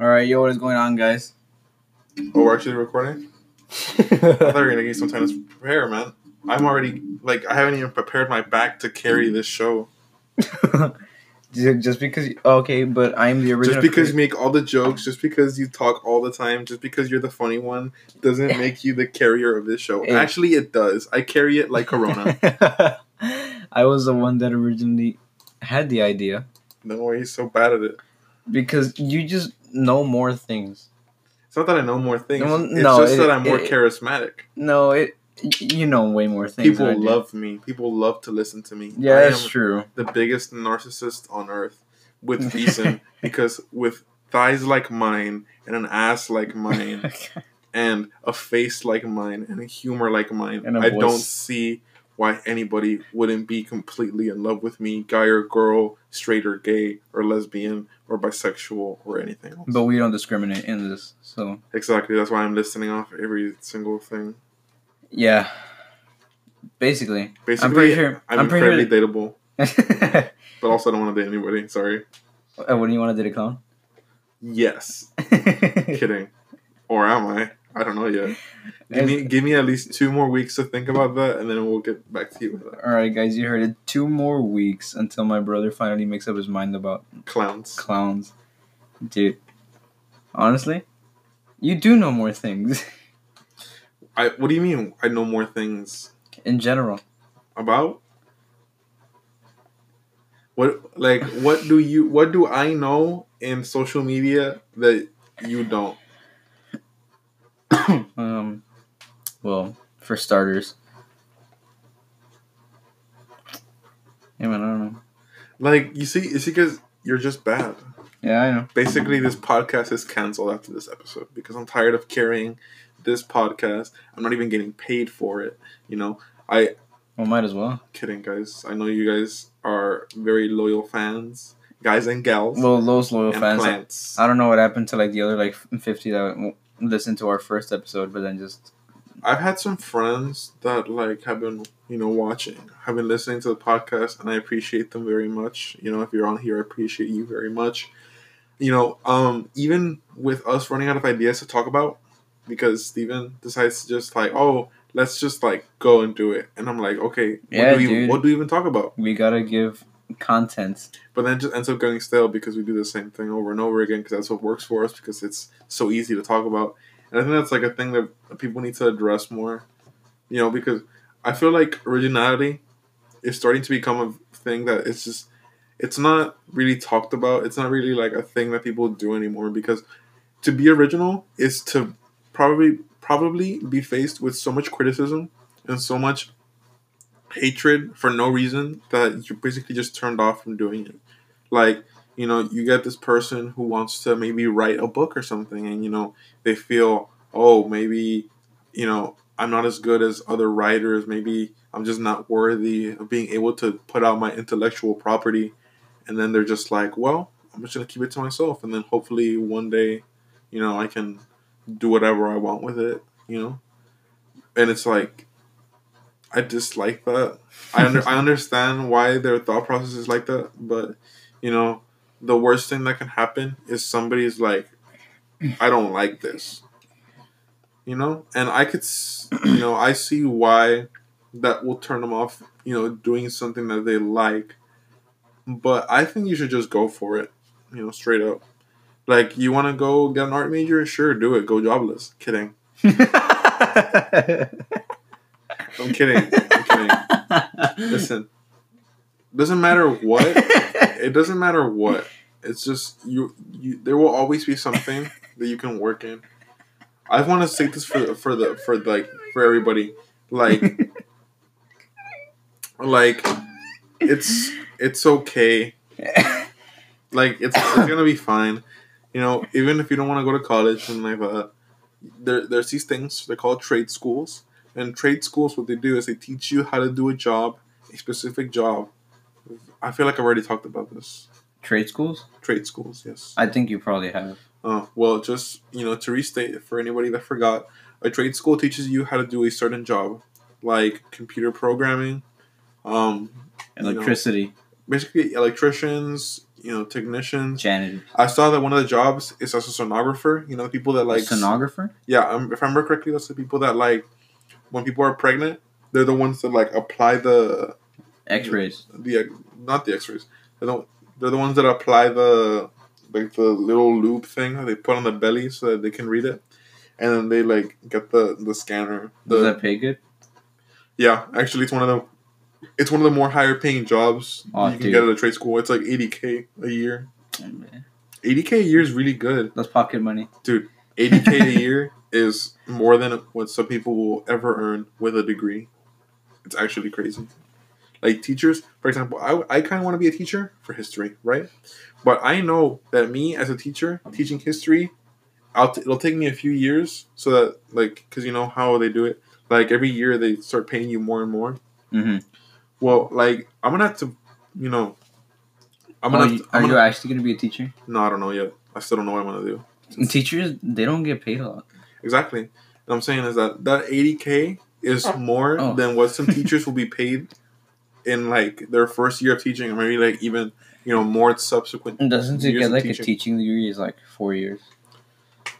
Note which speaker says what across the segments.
Speaker 1: All right, yo, what is going on, guys?
Speaker 2: Oh, we're actually recording? I thought we were gonna give you some time to prepare, man. I'm already like I haven't even prepared my back to carry this show.
Speaker 1: just because, okay, but I'm the original.
Speaker 2: Just because you make all the jokes, just because you talk all the time, just because you're the funny one, doesn't make you the carrier of this show.
Speaker 1: Hey.
Speaker 2: Actually, it does. I carry it like Corona.
Speaker 1: I was the one that originally had the idea
Speaker 2: no way, he's so bad at it.
Speaker 1: because you just know more things.
Speaker 2: It's not that I know more things.
Speaker 1: Well,
Speaker 2: it's
Speaker 1: no,
Speaker 2: just
Speaker 1: it-
Speaker 2: that I'm more
Speaker 1: it-
Speaker 2: charismatic.
Speaker 1: No, it. You know way more things.
Speaker 2: People
Speaker 1: than I do.
Speaker 2: love me. People love to listen to me.
Speaker 1: Yeah,
Speaker 2: I
Speaker 1: that's
Speaker 2: am
Speaker 1: true.
Speaker 2: the biggest narcissist on earth with reason because with thighs like mine and an ass like mine and a face like mine and a humor like mine i
Speaker 1: voice.
Speaker 2: don't see why anybody wouldn't be completely in love with me guy or girl straight or gay or lesbian or bisexual or anything else.
Speaker 1: But we don't discriminate in this, so.
Speaker 2: Exactly that's why i'm listening off every single thing.
Speaker 1: Yeah. Basically,
Speaker 2: basically
Speaker 1: I'm pretty sure.
Speaker 2: i'm,
Speaker 1: I'm, pretty
Speaker 2: dateable. But also i don't want to date anybody sorry.
Speaker 1: Uh, do you want to date a clown?
Speaker 2: yes. Kidding. Or am i i don't know yet Give me, give me at least two more weeks to think about that, and then we'll get back to you with that.
Speaker 1: All right, guys, you heard it. Two more weeks until my brother finally makes up his mind about
Speaker 2: Clowns.
Speaker 1: clowns. Dude, honestly, you do know more things
Speaker 2: I. What do you mean? I know more things
Speaker 1: in general.
Speaker 2: about. What like what do you what do I know in social media that you don't?
Speaker 1: um, well, for starters, yeah, man, I don't know.
Speaker 2: Like you see, it's because you're just bad.
Speaker 1: Yeah, I know.
Speaker 2: Basically, this podcast is canceled after this episode because I'm tired of carrying this podcast. I'm not even getting paid for it. You know, I
Speaker 1: Well, might as well.
Speaker 2: kidding, guys. I know you guys are very loyal fans, guys and gals,
Speaker 1: Well, those loyal fans.
Speaker 2: plants.
Speaker 1: I don't know what happened to like the other like fifty that listened to our first episode, but then just
Speaker 2: I've had some friends that like have been, you know, watching, have been listening to the podcast, and I appreciate them very much. You know, if you're on here, I appreciate you very much. You know, um, even with us running out of ideas to talk about, because Steven decides to just like, oh, let's just like go and do it, and I'm like, okay,
Speaker 1: Yeah,
Speaker 2: what do we,
Speaker 1: dude.
Speaker 2: what do we even talk about?
Speaker 1: we gotta give content.
Speaker 2: But then it just ends up getting stale because we do the same thing over and over again because that's what works for us because it's so easy to talk about. And I think that's like a thing that people need to address more. You know, because I feel like originality is starting to become a thing that it's just it's not really talked about. It's not really like a thing that people do anymore because to be original is to probably probably be faced with so much criticism and so much hatred for no reason that you're basically just turned off from doing it. Like, you know, you get this person who wants to maybe write a book or something, and, you know, they feel, oh, maybe, you know, I'm not as good as other writers. Maybe I'm just not worthy of being able to put out my intellectual property. And then they're just like, well, I'm just going to keep it to myself. And then hopefully one day, you know, I can do whatever I want with it, you know? And it's like, I dislike that. I under, I understand why their thought process is like that, but you know, the worst thing that can happen is somebody's like, I don't like this. You know, and I could, you know, I see why that will turn them off. You know, doing something that they like, but I think you should just go for it. You know, straight up. Like, you want to go get an art major? Sure, do it. Go jobless. Kidding. I'm kidding. I'm kidding. Listen, doesn't matter what. It doesn't matter what. It's just you. You. There will always be something that you can work in. I want to say this for for the for like for everybody. Like, like, it's it's okay. Like it's it's gonna be fine. You know, even if you don't want to go to college and like that, there there's these things they're called trade schools. And trade schools, what they do is they teach you how to do a job, a specific job. I feel like I've already talked about this.
Speaker 1: Trade schools?
Speaker 2: Trade schools, yes.
Speaker 1: I think you probably have.
Speaker 2: Oh, well, just, you know, to restate for anybody that forgot, a trade school teaches you how to do a certain job, like computer programming, um, You know.
Speaker 1: Electricity.
Speaker 2: basically electricians, you know technicians.
Speaker 1: Janitor.
Speaker 2: I saw that one of the jobs is as a sonographer. You know, the people that like
Speaker 1: Like sonographer.
Speaker 2: yeah, um, if I remember correctly, that's the people that like when people are pregnant, they're the ones that like apply the
Speaker 1: X-rays.
Speaker 2: the not the X-rays. They're the, they're the ones that apply the like the little loop thing that they put on the belly so that they can read it, and then they like get the the scanner.
Speaker 1: Does that pay good?
Speaker 2: yeah, actually, it's one of the it's one of the more higher paying jobs
Speaker 1: Oh,
Speaker 2: you can
Speaker 1: dude.
Speaker 2: get at a trade school. It's like eighty k a year.
Speaker 1: Oh.
Speaker 2: Eighty k a year is really good.
Speaker 1: That's pocket money. dude.
Speaker 2: Eighty k a year is more than what some people will ever earn with a degree. It's actually crazy. Like teachers, for example, I, I kind of want to be a teacher for history, right? But I know that me as a teacher teaching history, I'll t- it'll take me a few years so that like because you know how they do it. Like every year they start paying you more and more.
Speaker 1: Mm-hmm.
Speaker 2: Well, like I'm gonna have to, you know, I'm
Speaker 1: Oh,
Speaker 2: gonna.
Speaker 1: you-
Speaker 2: have to-
Speaker 1: are
Speaker 2: I'm
Speaker 1: you
Speaker 2: gonna
Speaker 1: actually gonna be a teacher?
Speaker 2: no, I don't know yet. I still don't know what I'm gonna do.
Speaker 1: Teachers, they don't get paid a lot.
Speaker 2: Exactly. What I'm saying is that that 80k is more
Speaker 1: Oh.
Speaker 2: than what some teachers will be paid in like their first year of teaching, or maybe like even you know more subsequent.
Speaker 1: And doesn't it get like
Speaker 2: teaching.
Speaker 1: a teaching degree is like four years?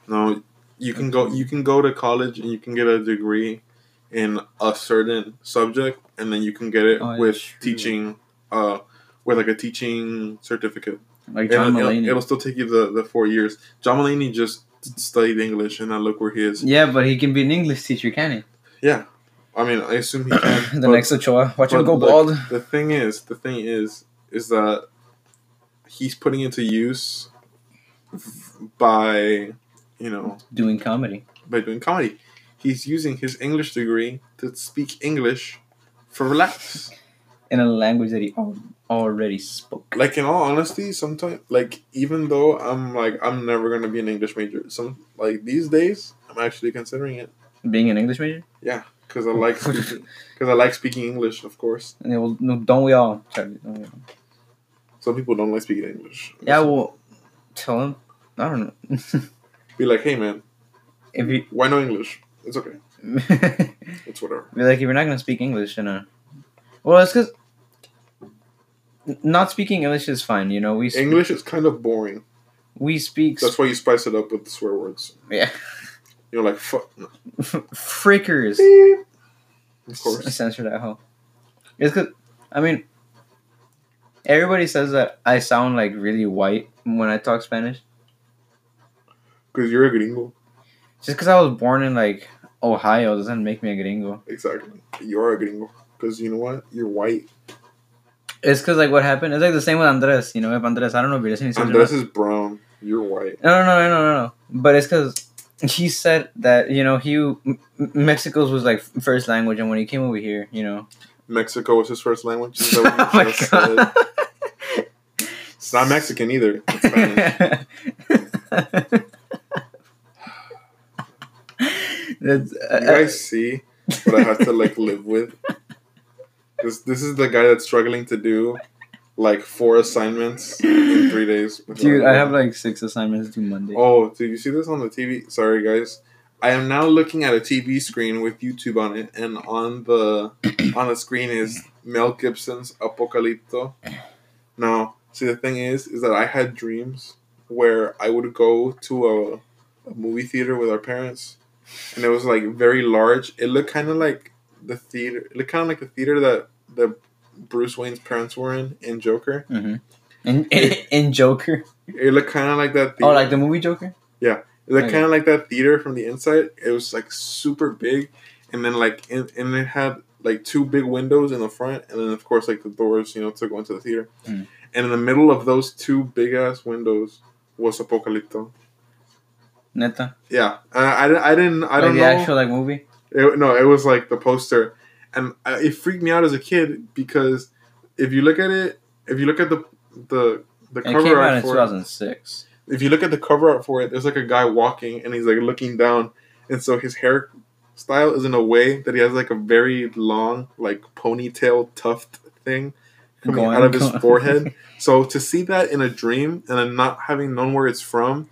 Speaker 2: No, you can go. You can go to college and you can get a degree in a certain subject, and then you can get it
Speaker 1: Oh,
Speaker 2: with teaching, uh, with like a teaching certificate.
Speaker 1: Like
Speaker 2: And
Speaker 1: John
Speaker 2: it'll,
Speaker 1: Mulaney.
Speaker 2: it'll still take you the, the four years. John Mulaney just studied English, and now look where he is.
Speaker 1: Yeah, but he can be an English teacher, can he?
Speaker 2: Yeah, I mean, I assume he can.
Speaker 1: the
Speaker 2: but-
Speaker 1: next Ochoa. Watch him go
Speaker 2: like,
Speaker 1: bald.
Speaker 2: The thing is, the thing is, is that he's putting into use by, you know,
Speaker 1: Doing comedy.
Speaker 2: by doing comedy. He's using his English degree to speak English for laughs.
Speaker 1: In a language that he already spoke.
Speaker 2: Like in all honesty, sometimes like even though I'm like I'm never gonna be an English major, some like these days I'm actually considering it
Speaker 1: Being an English major?
Speaker 2: Yeah, because I like because I like speaking English. Of course,
Speaker 1: And they will, no, don't we all? Charlie, don't we all?
Speaker 2: some people don't like speaking English.
Speaker 1: Yeah, well, tell them. I don't know.
Speaker 2: be like, hey man,
Speaker 1: if you.
Speaker 2: why no English? It's okay. It's whatever.
Speaker 1: Be like, if you're not gonna speak English, in a. Well, it's because. Not speaking English is fine, you know. We sp-
Speaker 2: English is kind of boring.
Speaker 1: we speak
Speaker 2: That's why you spice it up with the swear words.
Speaker 1: yeah
Speaker 2: You're like, fuck.
Speaker 1: Frickers.
Speaker 2: Of course.
Speaker 1: censor that hoe. It's because I mean, everybody says that I sound like really white when I talk Spanish.
Speaker 2: Because you're a gringo.
Speaker 1: Just because I was born in like Ohio doesn't make me a gringo.
Speaker 2: Exactly. You're a gringo. Because you know what? You're white.
Speaker 1: It's because like what happened. It's like the same with Andres. You know, if Andres, I don't know if you're listening to
Speaker 2: Andres is brown. You're white.
Speaker 1: No, no, no, no, no, no. But it's because he said that you know he M- Mexico's was like first language, and when he came over here, you know.
Speaker 2: Mexico was his first language. Is that what you
Speaker 1: oh my
Speaker 2: just
Speaker 1: god.
Speaker 2: said? It's not Mexican either. It's Spanish.
Speaker 1: That's,
Speaker 2: you
Speaker 1: uh,
Speaker 2: guys see what I have to like live with? This this is the guy that's struggling to do like four assignments in three days.
Speaker 1: dude, I have like six assignments due Monday.
Speaker 2: Oh, do you see this on the TV? Sorry, guys. I am now looking at a TV screen with YouTube on it, and on the on the screen is Mel Gibson's Apocalypto. Now, see, the thing is, is that I had dreams where I would go to a, a movie theater with our parents, and it was like very large. It looked kind of like the theater. It looked kind of like the theater that the Bruce Wayne's parents were in in Joker.
Speaker 1: Mm-hmm. In, in, in Joker.
Speaker 2: It looked kind of like that.
Speaker 1: Oh, like the movie Joker.
Speaker 2: Yeah, it looked
Speaker 1: Okay.
Speaker 2: kind of like that theater from the inside. It was like super big, and then like in, and it had like two big windows in the front, and then of course like the doors, you know, to go into the theater.
Speaker 1: Mm.
Speaker 2: And in the middle of those two big ass windows was Apocalypto.
Speaker 1: Neta.
Speaker 2: Yeah, uh, I, I didn't I
Speaker 1: like
Speaker 2: don't know.
Speaker 1: the
Speaker 2: know.
Speaker 1: actual like movie.
Speaker 2: It, no, it was like the poster, and it freaked me out as a kid because if you look at it, if you look at the the the cover art
Speaker 1: in
Speaker 2: for it,
Speaker 1: 2006.
Speaker 2: if you look at the cover art for it, there's like a guy walking and he's like looking down, and so his hairstyle is in a way that he has like a very long like ponytail tuft thing coming
Speaker 1: Going-
Speaker 2: out of his
Speaker 1: going-
Speaker 2: forehead. So to see that in a dream and then not having known where it's from,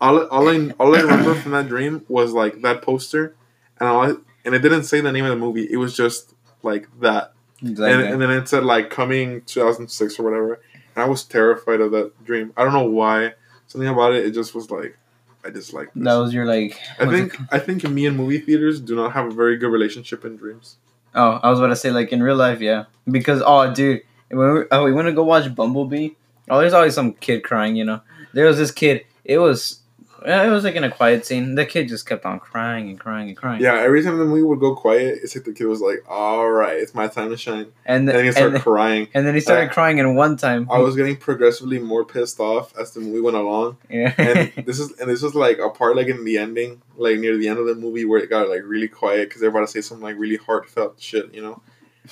Speaker 2: all all I all I remember from that dream was like that poster, and I, and it didn't say the name of the movie. It was just like that,
Speaker 1: It's
Speaker 2: and, and then it said like coming 2006 or whatever. And I was terrified of that dream. I don't know why. Something about it, it just was like, I dislike this.
Speaker 1: That was your like.
Speaker 2: I
Speaker 1: what's it
Speaker 2: think I think me and movie theaters do not have a very good relationship in dreams.
Speaker 1: Oh, I was about to say like in real life, yeah. Because oh, dude, when we, oh, we went to go watch Bumblebee. Oh, there's always some kid crying. You know, there was this kid. It was, it was like in a quiet scene. The kid just kept on crying and crying and crying.
Speaker 2: Yeah, every time the movie would go quiet, it's like the kid was like, "All right, it's my time to shine,"
Speaker 1: And
Speaker 2: and
Speaker 1: then
Speaker 2: then he
Speaker 1: and,
Speaker 2: started crying.
Speaker 1: and then he started
Speaker 2: Uh,
Speaker 1: crying in one time.
Speaker 2: I was getting progressively more pissed off as the movie went along.
Speaker 1: yeah.
Speaker 2: and this is and this was like a part like in the ending, like near the end of the movie where it got like really quiet because they're about to say some like really heartfelt shit, you know.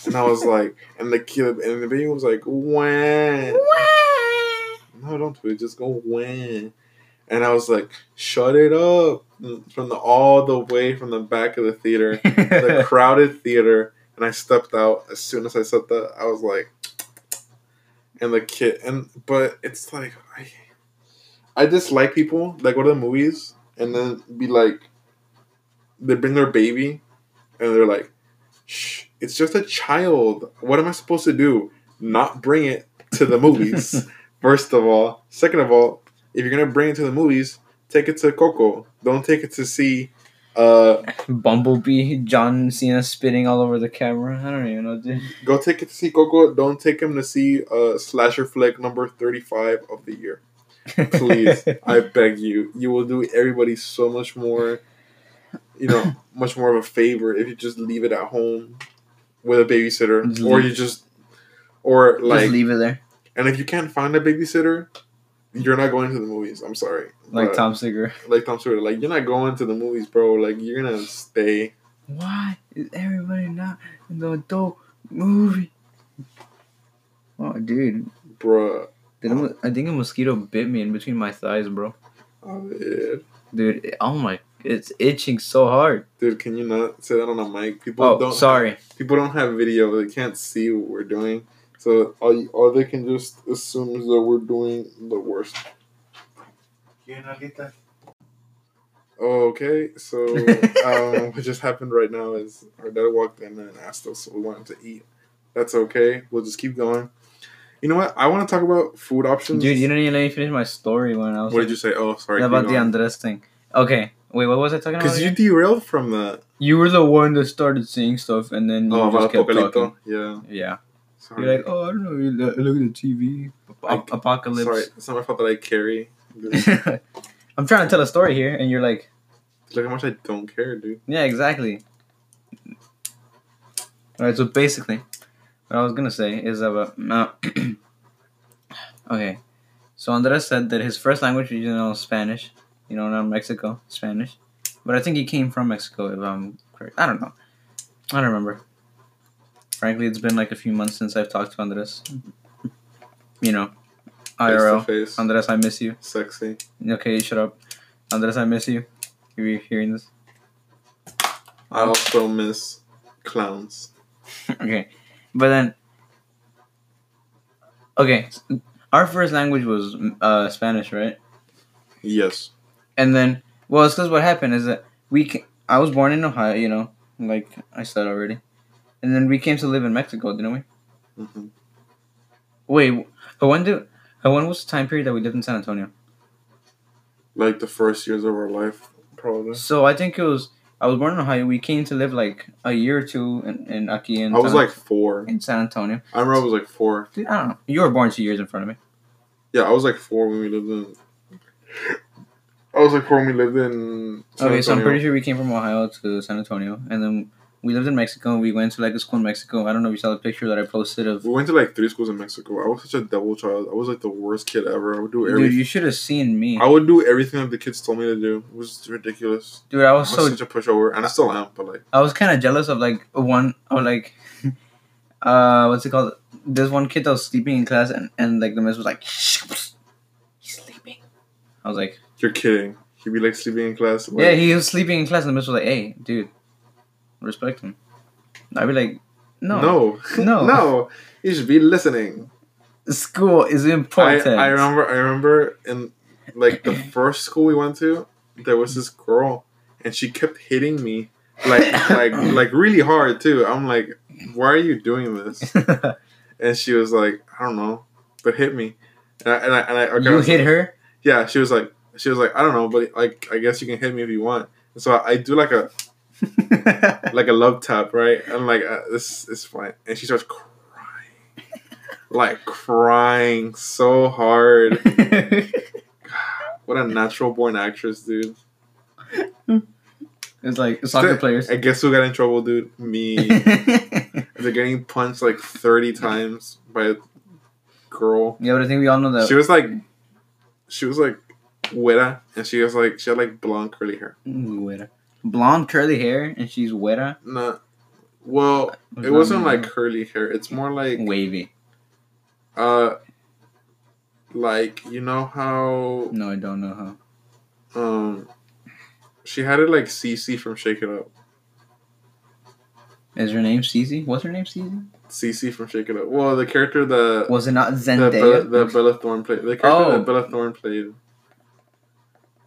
Speaker 2: And I was like, and the kid and the baby was like, when? No, don't do it. Just go when. And I was like, shut it up from the all the way from the back of the theater, the crowded theater, and I stepped out. As soon as I said that, I was like, and the kid, and but it's like I, I dislike people that go to the movies and then be like, they bring their baby, and they're like, shh, it's just a child. What am I supposed to do? Not bring it to the movies. First of all, second of all, if you're gonna bring it to the movies, take it to Coco. Don't take it to see. Uh,
Speaker 1: Bumblebee, John Cena spitting all over the camera. I don't even know, dude.
Speaker 2: go take it to see Coco. Don't take him to see uh slasher flick number thirty-five of the year. Please, I beg you. You will do everybody so much more, you know, much more of a favor if you just leave it at home with a babysitter,
Speaker 1: Just
Speaker 2: or you just, or
Speaker 1: Just
Speaker 2: like,
Speaker 1: leave it there,
Speaker 2: and if you can't find a babysitter, you're not going to the movies. I'm sorry,
Speaker 1: like
Speaker 2: But-
Speaker 1: Tom Segura.
Speaker 2: like Tom Stewart, like you're not going to the movies, bro. Like you're gonna stay.
Speaker 1: Why is everybody not in the adult movie? Oh, dude,
Speaker 2: Bruh.
Speaker 1: Did a I think a mosquito bit me in between my thighs, bro.
Speaker 2: Oh, yeah.
Speaker 1: Dude, it- oh my, it's itching so hard.
Speaker 2: Dude, can you not say that on a mic? People
Speaker 1: Oh,
Speaker 2: don't
Speaker 1: sorry.
Speaker 2: people don't have video. They can't see what we're doing. So all, all they can just assume is that we're doing the worst. Okay, so um, what just happened right now is our dad walked in and asked us what we wanted to eat. That's okay. We'll just keep going. You know what? I want to talk about food options.
Speaker 1: Dude, you didn't even let me finish my story when I was
Speaker 2: what
Speaker 1: like,
Speaker 2: did you say? Oh, sorry.
Speaker 1: about the Andres thing. Okay, wait, what was I talking about?
Speaker 2: Because you derailed from that.
Speaker 1: You were the one that started saying stuff, and then you
Speaker 2: Oh,
Speaker 1: just kept
Speaker 2: Apocalypto.
Speaker 1: talking.
Speaker 2: Yeah.
Speaker 1: Yeah,
Speaker 2: Sorry.
Speaker 1: you're like, oh, I don't know. Look look at the TV. Ap-
Speaker 2: I-
Speaker 1: apocalypse.
Speaker 2: Sorry, it's not my fault that I carry.
Speaker 1: I'm trying to tell a story here, and you're like,
Speaker 2: Look how much I don't care, dude.
Speaker 1: yeah, exactly. All right, so basically, what I was gonna say is about now. okay, so Andres said that his first language was you know Spanish, you know, not Mexico, Spanish, but I think he came from Mexico. If I'm correct, I don't know, I don't remember. Frankly, it's been like a few months since I've talked to Andres. You know, IRL.
Speaker 2: Face face.
Speaker 1: Andres, I miss you.
Speaker 2: Sexy.
Speaker 1: Okay, shut up. Andres, I miss you. If you're hearing this.
Speaker 2: I also miss clowns.
Speaker 1: okay, but then, okay, our first language was uh, Spanish, right?
Speaker 2: Yes.
Speaker 1: And then, well, it's because what happened is that we, ca- I was born in Ohio, you know, like I said already, and then we came to live in Mexico, didn't we?
Speaker 2: hmm
Speaker 1: Wait, but when did, when was the time period that we lived in San Antonio?
Speaker 2: Like the first years of our life, probably.
Speaker 1: So I think it was. I was born in Ohio. We came to live like a year or two in, in aquí in
Speaker 2: I was
Speaker 1: San-
Speaker 2: like four.
Speaker 1: in San Antonio.
Speaker 2: I remember I was like four.
Speaker 1: Dude, I don't know. You were born two years in front of me.
Speaker 2: Yeah, I was like four when we lived in. I was like four when we lived in. San
Speaker 1: Okay, so I'm pretty sure we came from Ohio to San Antonio, and then we lived in Mexico. We went to like a school in Mexico. I don't know if you saw the picture that I posted of.
Speaker 2: We went to like three schools in Mexico. I was such a devil child. I was like the worst kid ever. I would do
Speaker 1: Dude,
Speaker 2: everything.
Speaker 1: you should have seen me.
Speaker 2: I would do everything that the kids told me to do. It was ridiculous.
Speaker 1: Dude, I
Speaker 2: I
Speaker 1: was
Speaker 2: was
Speaker 1: so
Speaker 2: such a pushover, and I still am. But like,
Speaker 1: I was kind of jealous of like one or like, uh, what's it called? There's one kid that was sleeping in class, and and like the miss was like, Shh he's sleeping. I was like,
Speaker 2: you're kidding. He'd be like sleeping in class.
Speaker 1: yeah, he was sleeping in class, and the miss was like, hey, dude, respect him. I'd be like, no,
Speaker 2: no,
Speaker 1: No.
Speaker 2: no. You should be listening.
Speaker 1: school is important.
Speaker 2: I remember I remember in like the first school we went to, there was this girl and she kept hitting me like like like really hard too. I'm like, why are you doing this? And she was like, I don't know. but hit me. And I, and I, and I okay,
Speaker 1: you
Speaker 2: was
Speaker 1: hit
Speaker 2: like-
Speaker 1: her.
Speaker 2: Yeah, she was like, she was like, I don't know, but like, I guess you can hit me if you want. And so I, I do like a like a love tap, right? I'm like, uh, this is fine, and she starts crying, like crying so hard. What a natural born actress, dude.
Speaker 1: it's like soccer players.
Speaker 2: I guess who got in trouble, dude? Me. They're getting punched like thirty times by a girl.
Speaker 1: Yeah, but I think we all know that.
Speaker 2: She was like, she was like, güera, and she was like, she had like blonde curly hair.
Speaker 1: Güera. Blonde curly hair, and she's güera.
Speaker 2: Nah, well,
Speaker 1: does
Speaker 2: it wasn't like curly hair. It's more like,
Speaker 1: wavy.
Speaker 2: uh, like you know how
Speaker 1: No, I don't know how.
Speaker 2: um, she had it like Cece from Shake It Up.
Speaker 1: Is her name Cece? What's her name Cece?
Speaker 2: Cece from Shake It Up. Well, the character the
Speaker 1: Was it not
Speaker 2: the,
Speaker 1: Zendaya?
Speaker 2: Bella, the Bella Thorne played. The character
Speaker 1: Oh.
Speaker 2: that Bella Thorne played.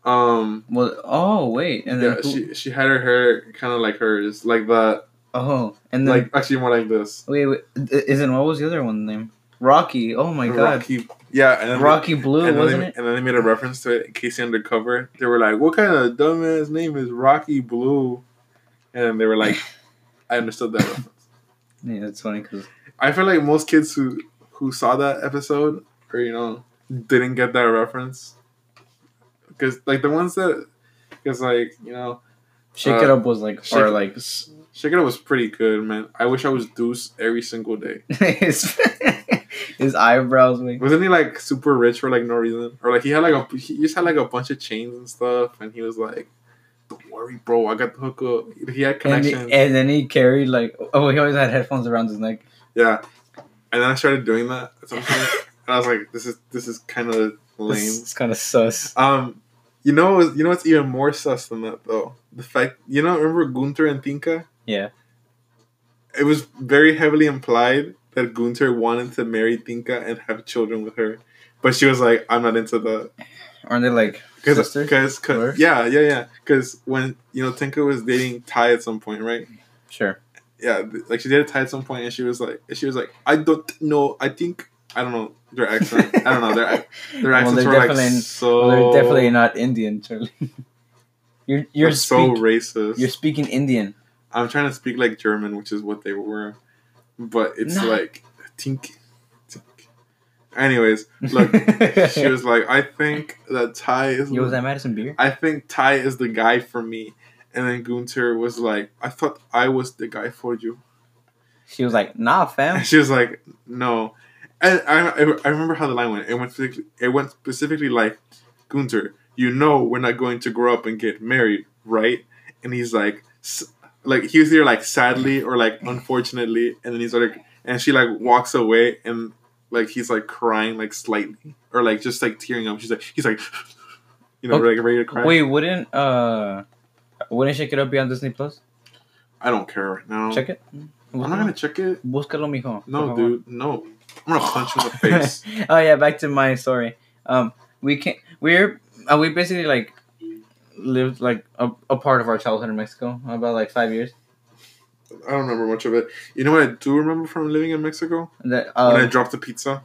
Speaker 2: Um.
Speaker 1: well, oh wait, and then
Speaker 2: Yeah,
Speaker 1: who-
Speaker 2: she she had her hair kind of like hers, like the
Speaker 1: oh, and then
Speaker 2: like actually more like this.
Speaker 1: wait, wait, isn't what was the other one name? Rocky. Oh my god,
Speaker 2: Rocky. Yeah, and then
Speaker 1: Rocky Blue,
Speaker 2: and then,
Speaker 1: wasn't
Speaker 2: they,
Speaker 1: it?
Speaker 2: and then they made a reference to it in K.C. Undercover. They were like, "What kind of dumbass name is Rocky Blue?" And they were like, "I understood that reference."
Speaker 1: Yeah, it's funny because
Speaker 2: I feel like most kids who who saw that episode or you know didn't get that reference because like the ones that because like you know
Speaker 1: Shake
Speaker 2: Uh,
Speaker 1: It Up was like
Speaker 2: Shake
Speaker 1: or like
Speaker 2: Shake It Up was pretty good, man. I wish I was Deuce every single day.
Speaker 1: his his eyebrows. Like,
Speaker 2: Wasn't he like super rich for like no reason, or like he had like a he just had like a bunch of chains and stuff, and he was like, "Don't worry, bro, I got the hookup." He had
Speaker 1: and,
Speaker 2: connections.
Speaker 1: he- and then he carried like oh he always had headphones around his neck.
Speaker 2: yeah, and then I started doing that at some point, and I was like, "This is this is kind of lame."
Speaker 1: It's kind of sus.
Speaker 2: Um, you know, you know what's even more sus than that though? The fact you know, remember Gunter and Tinka?
Speaker 1: Yeah.
Speaker 2: It was very heavily implied that Gunter wanted to marry Tinka and have children with her, but she was like, "I'm not into that."
Speaker 1: Aren't they like
Speaker 2: Because,
Speaker 1: sisters?
Speaker 2: because,
Speaker 1: Or-
Speaker 2: yeah, yeah, yeah. Because when you know Tinka was dating Ty at some point, right?
Speaker 1: Sure.
Speaker 2: Yeah, like she dated Ty at some point, and she was like, she was like, I don't know. I think I don't know their accent. I don't know their their
Speaker 1: Well,
Speaker 2: accents
Speaker 1: they're
Speaker 2: were like so.
Speaker 1: Well, they're definitely not Indian, Charlie. you're you're
Speaker 2: they're so racist.
Speaker 1: you're speaking Indian.
Speaker 2: I'm trying to speak like German, which is what they were, but it's like tink, tink. Anyways, look, she was like, I think that Ty is.
Speaker 1: Yo, was that Madison beer?
Speaker 2: I think Ty is the guy for me. And then Gunter was like, I thought I was the guy for you.
Speaker 1: She was like, Nah, fam.
Speaker 2: And she was like, no. And I, I, remember how the line went. It went specifically, it went specifically like, Gunter, you know we're not going to grow up and get married, right? And he's like, s- like he was either like sadly or like unfortunately, and then he's like, and she like walks away and like he's like crying like slightly or like just like tearing up. She's like, he's like, you know,
Speaker 1: Okay.
Speaker 2: like ready to cry.
Speaker 1: Wait, wouldn't uh, wouldn't Shake It Up be on Disney Plus?
Speaker 2: I don't care right now.
Speaker 1: Check it.
Speaker 2: I'm not gonna check it.
Speaker 1: Búscalo, mijo.
Speaker 2: No, dude, no. I'm gonna punch you in the face.
Speaker 1: oh yeah, back to my story. Um, we can we're uh, we basically like lived like a, a part of our childhood in Mexico about like five years.
Speaker 2: I don't remember much of it. You know what I do remember from living in Mexico?
Speaker 1: That
Speaker 2: when I
Speaker 1: um,
Speaker 2: dropped the pizza.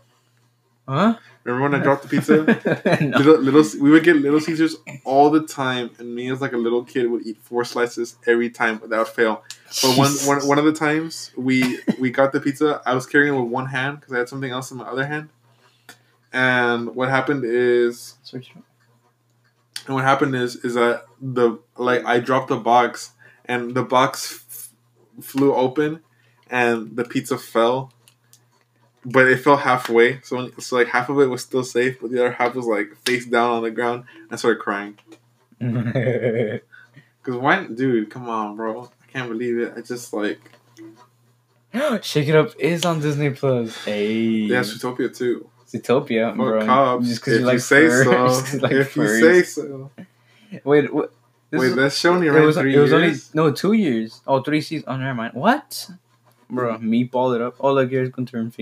Speaker 1: Huh?
Speaker 2: Remember when I dropped the pizza?
Speaker 1: no.
Speaker 2: little, little, we would get Little Caesars all the time, and me as like a little kid would eat four slices every time without fail. But one, one, one of the times we we got the pizza, I was carrying it with one hand because I had something else in my other hand. And what happened is, and what happened is, is that the like I dropped the box, and the box f- flew open, and the pizza fell. But it fell halfway, so so like half of it was still safe, but the other half was like face down on the ground. I started crying. Cause why, dude? Come on, bro! I can't believe it. I just like
Speaker 1: Shake It Up is on Disney Plus. Hey,
Speaker 2: yeah, Utopia too.
Speaker 1: Zootopia,
Speaker 2: Fuck
Speaker 1: bro.
Speaker 2: cops.
Speaker 1: Just because you like
Speaker 2: say
Speaker 1: fur.
Speaker 2: so.
Speaker 1: you like
Speaker 2: if you say so.
Speaker 1: Wait, what? This
Speaker 2: Wait, that's shown you
Speaker 1: it
Speaker 2: right
Speaker 1: was,
Speaker 2: three
Speaker 1: it was
Speaker 2: years.
Speaker 1: only no two years. Oh, three seasons. Oh, never mind. What, bro? Meatball it up. Oh, look, here's Gunter and.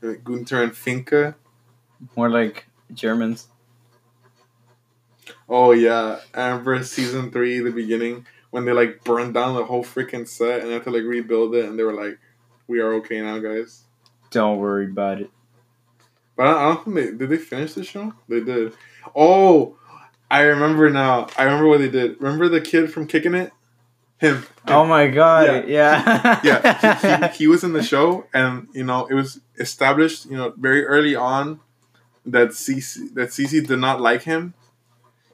Speaker 2: Wait, Gunter and Tinka.
Speaker 1: More like Germans.
Speaker 2: Oh yeah, I remember season three, the beginning when they like burned down the whole freaking set and had to like rebuild it, and they were like, "We are okay now, guys."
Speaker 1: Don't worry about it.
Speaker 2: But I, I don't think they did. They finish the show. They did. Oh, I remember now. I remember what they did. Remember the kid from Kicking It? Him.
Speaker 1: Oh my god! Yeah.
Speaker 2: yeah, he, he, he was in the show, and you know it was established, you know, very early on that Cece that Cece did not like him.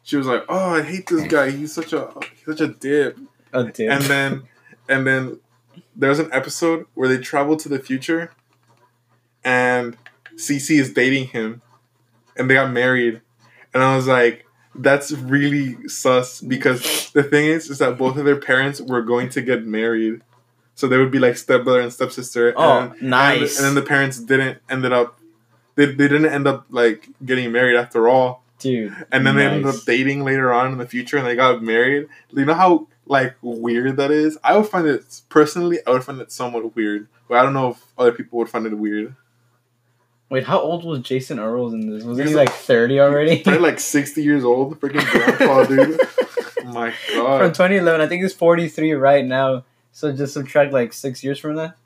Speaker 2: She was like, "Oh, I hate this guy. He's such a he's such a dip."
Speaker 1: A dip.
Speaker 2: And then, and then there's an episode where they travel to the future, and Cece is dating him, and they got married, and I was like, that's really sus because the thing is, is that both of their parents were going to get married, so they would be like stepbrother and stepsister.
Speaker 1: Oh,
Speaker 2: and,
Speaker 1: nice.
Speaker 2: And, and then the parents didn't ended up, they, they didn't end up like getting married after all,
Speaker 1: Dude.
Speaker 2: and then they ended up dating later on in the future, and they got married. You know how like weird that is. I would find it personally. I would find it somewhat weird, but I don't know if other people would find it weird.
Speaker 1: Wait, how old was Jason Earles in this? Was he
Speaker 2: He's
Speaker 1: like 30 already?
Speaker 2: Probably like sixty years old, freaking grandpa, dude. Oh my god.
Speaker 1: From 2011, I think he's 43 right now. So just subtract like six years from that.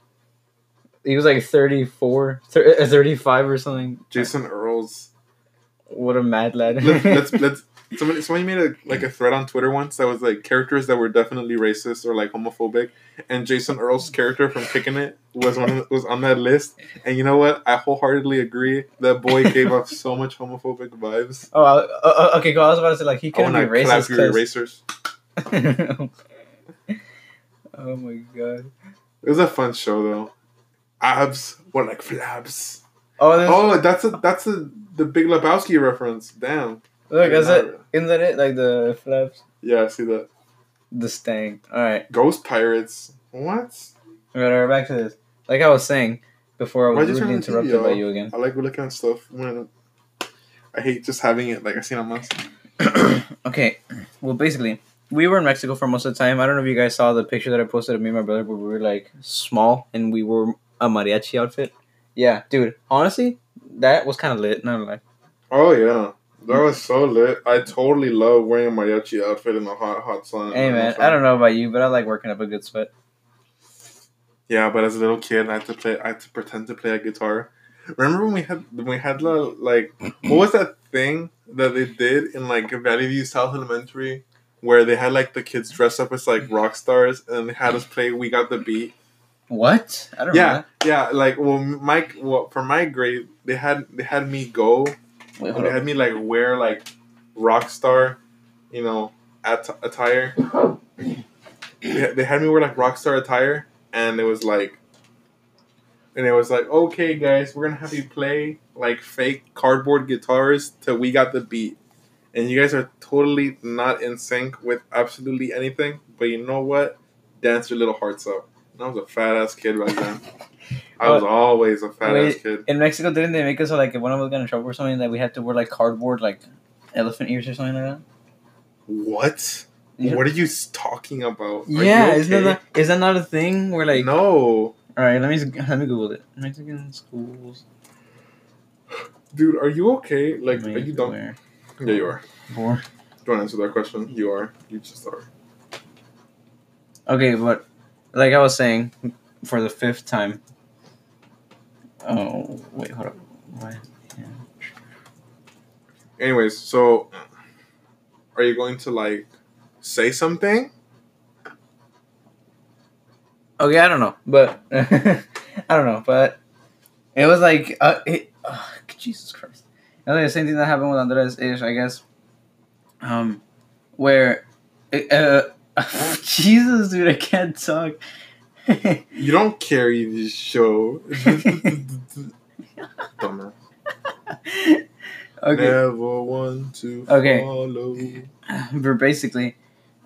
Speaker 1: He was like 34, uh, 35 or something.
Speaker 2: Jason Earles.
Speaker 1: What a mad lad.
Speaker 2: Let's let's, let's somebody somebody made a like a thread on Twitter once that was like characters that were definitely racist or like homophobic, and Jason Earles' character from Kicking It was one of, was on that list. And you know what? I wholeheartedly agree. That boy gave off so much homophobic vibes.
Speaker 1: oh, uh, uh, okay, cool. I was about to say, like, he couldn't be
Speaker 2: to clap
Speaker 1: racist.
Speaker 2: your erasers.
Speaker 1: oh my god.
Speaker 2: It was a fun show though. Abs were like flabs.
Speaker 1: Oh,
Speaker 2: Oh, that's a that's a the Big Lebowski reference. Damn.
Speaker 1: Look, is it? Isn't that it? Like the flaps?
Speaker 2: Yeah, I see that.
Speaker 1: The stang. Alright.
Speaker 2: Ghost Pirates. What?
Speaker 1: Alright, back to this. Like I was saying before, I was rudely
Speaker 2: TV
Speaker 1: interrupted by you again.
Speaker 2: I like looking at stuff when I hate just having it like I seen on my
Speaker 1: okay, well, basically, we were in Mexico for most of the time. I don't know if you guys saw the picture that I posted of me and my brother, where we were like small and we wore a mariachi outfit. Yeah, dude. Honestly, that was kind of lit. Not lie.
Speaker 2: Oh yeah. That was so lit. I totally love wearing a mariachi outfit in the hot, hot sun.
Speaker 1: Hey man, I don't know about you, but I like working up a good sweat.
Speaker 2: Yeah, but as a little kid, I had to play. I had to pretend to play a guitar. Remember when we had when we had the like what was that thing that they did in like Valley View South Elementary where they had like the kids dress up as like rock stars and they had us play "We Got the Beat."
Speaker 1: What? I don't
Speaker 2: Yeah,
Speaker 1: know.
Speaker 2: yeah. Like well, Mike. Well, for my grade, they had they had me go.
Speaker 1: Wait,
Speaker 2: and they had me like wear like rock star, you know, at- attire. They, had me wear like rock star attire, and it was like, and it was like, okay, guys, we're gonna have you play like fake cardboard guitars till we got the beat, and you guys are totally not in sync with absolutely anything. But you know what? Dance your little hearts out. And I was a fat ass kid back then. I was always a fat ass kid.
Speaker 1: In Mexico, didn't they make us like if one of us got in trouble or something that we had to wear like cardboard like elephant ears or something like that?
Speaker 2: What?
Speaker 1: You
Speaker 2: What are you talking about? Are
Speaker 1: yeah,
Speaker 2: you
Speaker 1: isn't that
Speaker 2: okay?
Speaker 1: not, is that not a thing where like?
Speaker 2: no,
Speaker 1: All right, let me let me Google it. Mexican schools.
Speaker 2: dude. Are you okay? Like, are you dumb?
Speaker 1: Where?
Speaker 2: Yeah, you are.
Speaker 1: For-
Speaker 2: Don't answer that question. You are. You just are.
Speaker 1: Okay, but like I was saying, for the fifth time. Oh wait, hold up. What?
Speaker 2: Anyways, so are you going to like say something?
Speaker 1: Okay, I don't know, but I don't know, but it was like uh, it. Uh, Jesus Christ! Like the same thing that happened with Andres ish, I guess. Um, where, it, uh, Jesus, dude, I can't talk.
Speaker 2: You don't carry this show. Dumber.
Speaker 1: okay,
Speaker 2: Never want to
Speaker 1: Okay.
Speaker 2: follow.
Speaker 1: but basically,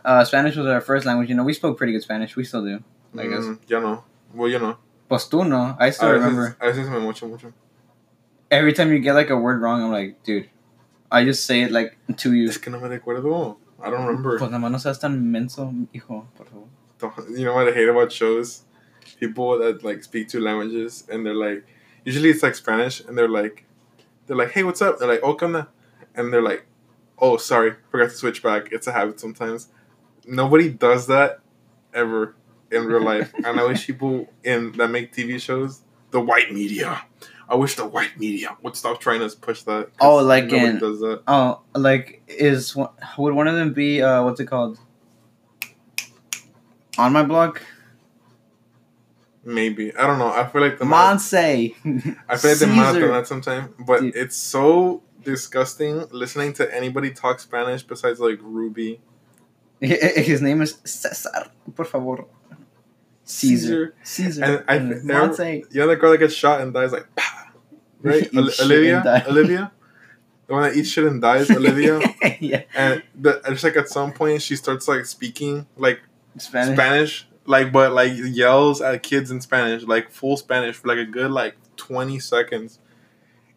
Speaker 1: uh, Spanish was our first language. You know, we spoke pretty good Spanish. We still do. I guess.
Speaker 2: Mm, ya no. Well, you know.
Speaker 1: Pues tú no. I still
Speaker 2: a
Speaker 1: remember.
Speaker 2: veces, a veces me mucho, mucho.
Speaker 1: Every time you get like a word wrong, I'm like, dude, I just say it like to you.
Speaker 2: Es que no me recuerdo. I don't remember.
Speaker 1: Pues nada más no seas tan menso, hijo, por favor.
Speaker 2: You know what I hate about shows? People that like speak two languages and they're like, usually it's like Spanish and they're like, they're like, hey, what's up? They're like, oh, come And they're like, oh, sorry, forgot to switch back. It's a habit sometimes. Nobody does that ever in real life. and I wish people in that make TV shows the white media. I wish the white media would stop trying to push that.
Speaker 1: Oh, like in-
Speaker 2: does that.
Speaker 1: Oh, like is would one of them be uh what's it called? On my block,
Speaker 2: Maybe I don't know. I feel like the
Speaker 1: Monse.
Speaker 2: I feel like they might have
Speaker 1: Caesar.
Speaker 2: done that sometime, but
Speaker 1: Dude.
Speaker 2: it's so disgusting listening to anybody talk Spanish besides like Ruby.
Speaker 1: His name is Cesar. Por favor. Caesar. Caesar.
Speaker 2: And I-
Speaker 1: Mm,
Speaker 2: there-
Speaker 1: Monse.
Speaker 2: You know the girl that gets shot and dies like, "Pah," right?
Speaker 1: Eats
Speaker 2: Olivia. Olivia, the one that eats shit and dies, Olivia.
Speaker 1: yeah.
Speaker 2: and the, it's like at some point she starts like speaking like
Speaker 1: Spanish.
Speaker 2: Spanish, like but like yells at kids in Spanish, like full Spanish for like a good like twenty seconds,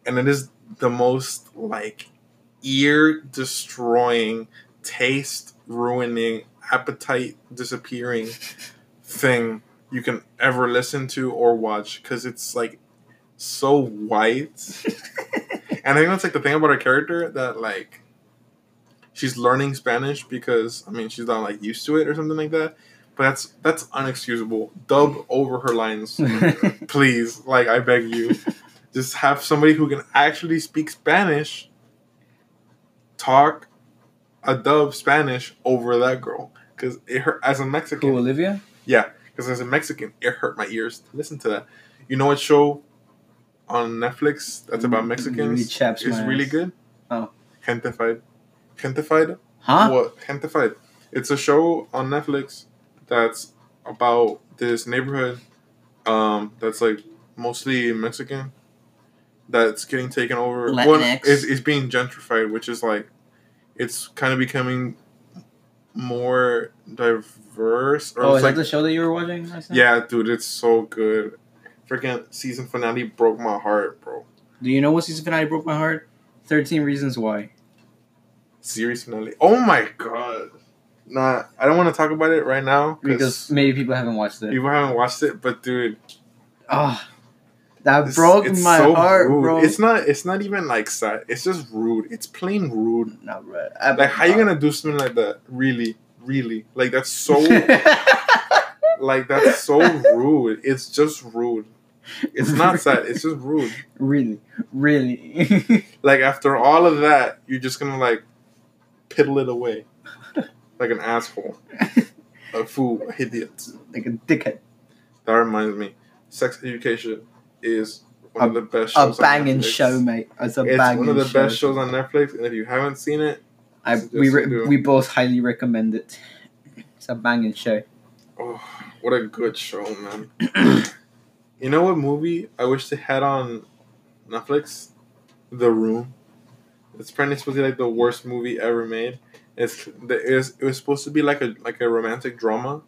Speaker 2: and it is the most like ear destroying, taste ruining, appetite disappearing thing you can ever listen to or watch because it's like so white. and I think that's like the thing about her character that like she's learning Spanish because I mean she's not like used to it or something like that. But that's that's unexcusable. Dub over her lines, please. Like I beg you, just have somebody who can actually speak Spanish talk a dub Spanish over that girl because it hurt as a Mexican.
Speaker 1: Who, Olivia?
Speaker 2: Yeah, because as a Mexican, it hurt my ears to listen to that. You know what show on Netflix that's about
Speaker 1: Mm,
Speaker 2: Mexicans
Speaker 1: really chaps
Speaker 2: is really good?
Speaker 1: Oh.
Speaker 2: Gentefied. Gentefied?
Speaker 1: Huh?
Speaker 2: What? Gentefied. It's a show on Netflix that's about this neighborhood um, that's like mostly Mexican that's getting taken over. Well,
Speaker 1: Latinx.
Speaker 2: is is being gentrified, which is like it's kind of becoming more diverse. Or
Speaker 1: Oh, is
Speaker 2: like
Speaker 1: that the show that you were watching
Speaker 2: yeah, dude, it's so good. Freaking season finale broke my heart, bro.
Speaker 1: Do you know what season finale broke my heart? 13 Reasons Why.
Speaker 2: Series finale. Oh my god. Nah, I don't want to talk about it right now
Speaker 1: Because maybe people haven't watched it.
Speaker 2: people haven't watched it. But dude,
Speaker 1: Oh, that
Speaker 2: it's-
Speaker 1: broke
Speaker 2: it's
Speaker 1: my
Speaker 2: so
Speaker 1: heart,
Speaker 2: rude.
Speaker 1: bro.
Speaker 2: It's not. It's not even like sad. It's just rude. It's plain rude.
Speaker 1: no, bro. I-
Speaker 2: Like, how you gonna do something like that? Really, really? Like that's so. like that's so rude. It's just rude. It's not sad. It's just rude.
Speaker 1: really, really.
Speaker 2: Like after all of that, you're just gonna like piddle it away, like an asshole, a fool, a idiot.
Speaker 1: like a dickhead.
Speaker 2: That reminds me, Sex Education is one
Speaker 1: A-
Speaker 2: of the best
Speaker 1: A
Speaker 2: shows. on
Speaker 1: banging show, mate. It's a
Speaker 2: It's one of the
Speaker 1: show.
Speaker 2: best shows on Netflix, and if you haven't seen it,
Speaker 1: I, we, re- we both highly recommend it. It's a banging show.
Speaker 2: oh, what a good show, man. you know what movie I wish they had on Netflix? The Room. It's apparently supposed to be like the worst movie ever made. It's the it was, it was supposed to be like a like a romantic drama,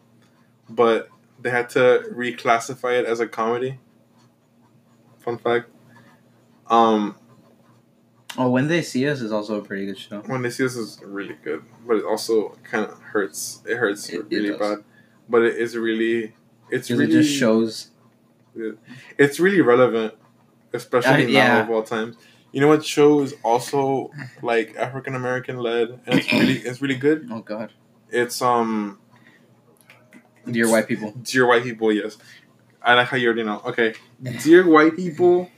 Speaker 2: but they had to reclassify it as a comedy. Fun fact. Um,
Speaker 1: Oh, When They See Us is also a pretty good show.
Speaker 2: when they see us is really good, but it also kind of hurts. It hurts
Speaker 1: It- it
Speaker 2: really
Speaker 1: does.
Speaker 2: bad, but it is really. It's really
Speaker 1: it just shows.
Speaker 2: It's really relevant, especially
Speaker 1: Uh,
Speaker 2: now
Speaker 1: yeah.
Speaker 2: of all times. You know what show is also like African American led, and it's really it's really good.
Speaker 1: Oh, God.
Speaker 2: It's um
Speaker 1: Dear White People.
Speaker 2: Dear White People. Yes, I like how you already know. Okay, Dear White People.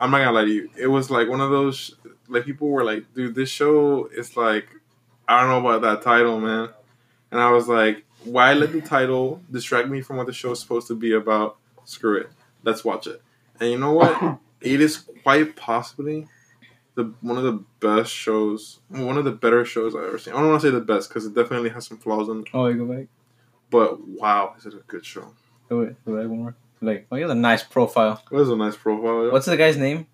Speaker 2: I'm not gonna lie to you. It was like one of those like people were like, dude, this show is like, I don't know about that title, man. And I was like, why let the title distract me from what the show is supposed to be about? Screw it. Let's watch it. And you know what? it is quite possibly the one of the best shows, one of the better shows I've ever seen. I don't want to say the best because it definitely has some flaws in it.
Speaker 1: Oh, you go back.
Speaker 2: But wow, is it a good show?
Speaker 1: Go wait, go back one more. Like, oh, you have a nice profile.
Speaker 2: It was a nice profile.
Speaker 1: What's the guy's name?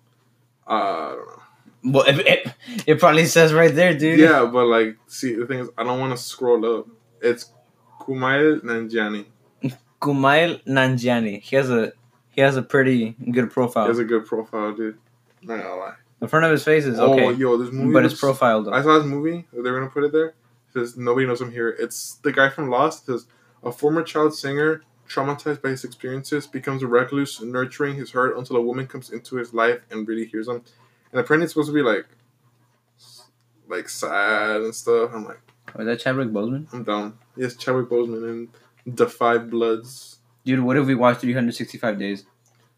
Speaker 2: Uh, I don't know.
Speaker 1: Well, it, it, it probably says right there, dude.
Speaker 2: Yeah, but like, see, the thing is, I don't want to scroll up. It's Kumail Nanjiani.
Speaker 1: Kumail Nanjiani. He has a he has a pretty good profile.
Speaker 2: He has a good profile, dude. Not gonna lie.
Speaker 1: the front of his face is okay,
Speaker 2: Oh, yo, this movie.
Speaker 1: but his
Speaker 2: looks-
Speaker 1: profile though.
Speaker 2: I saw this movie. They're gonna put it there. Says nobody knows I'm here. It's the guy from Lost. Says a former child singer, traumatized by his experiences, becomes a recluse, nurturing his heart until a woman comes into his life and really hears him. And apparently, it's supposed to be like, like sad and stuff. I'm like,
Speaker 1: Was that Chadwick Boseman?
Speaker 2: I'm down. Yes, Chadwick Boseman and the Five Bloods.
Speaker 1: Dude, what if we watched 365 days?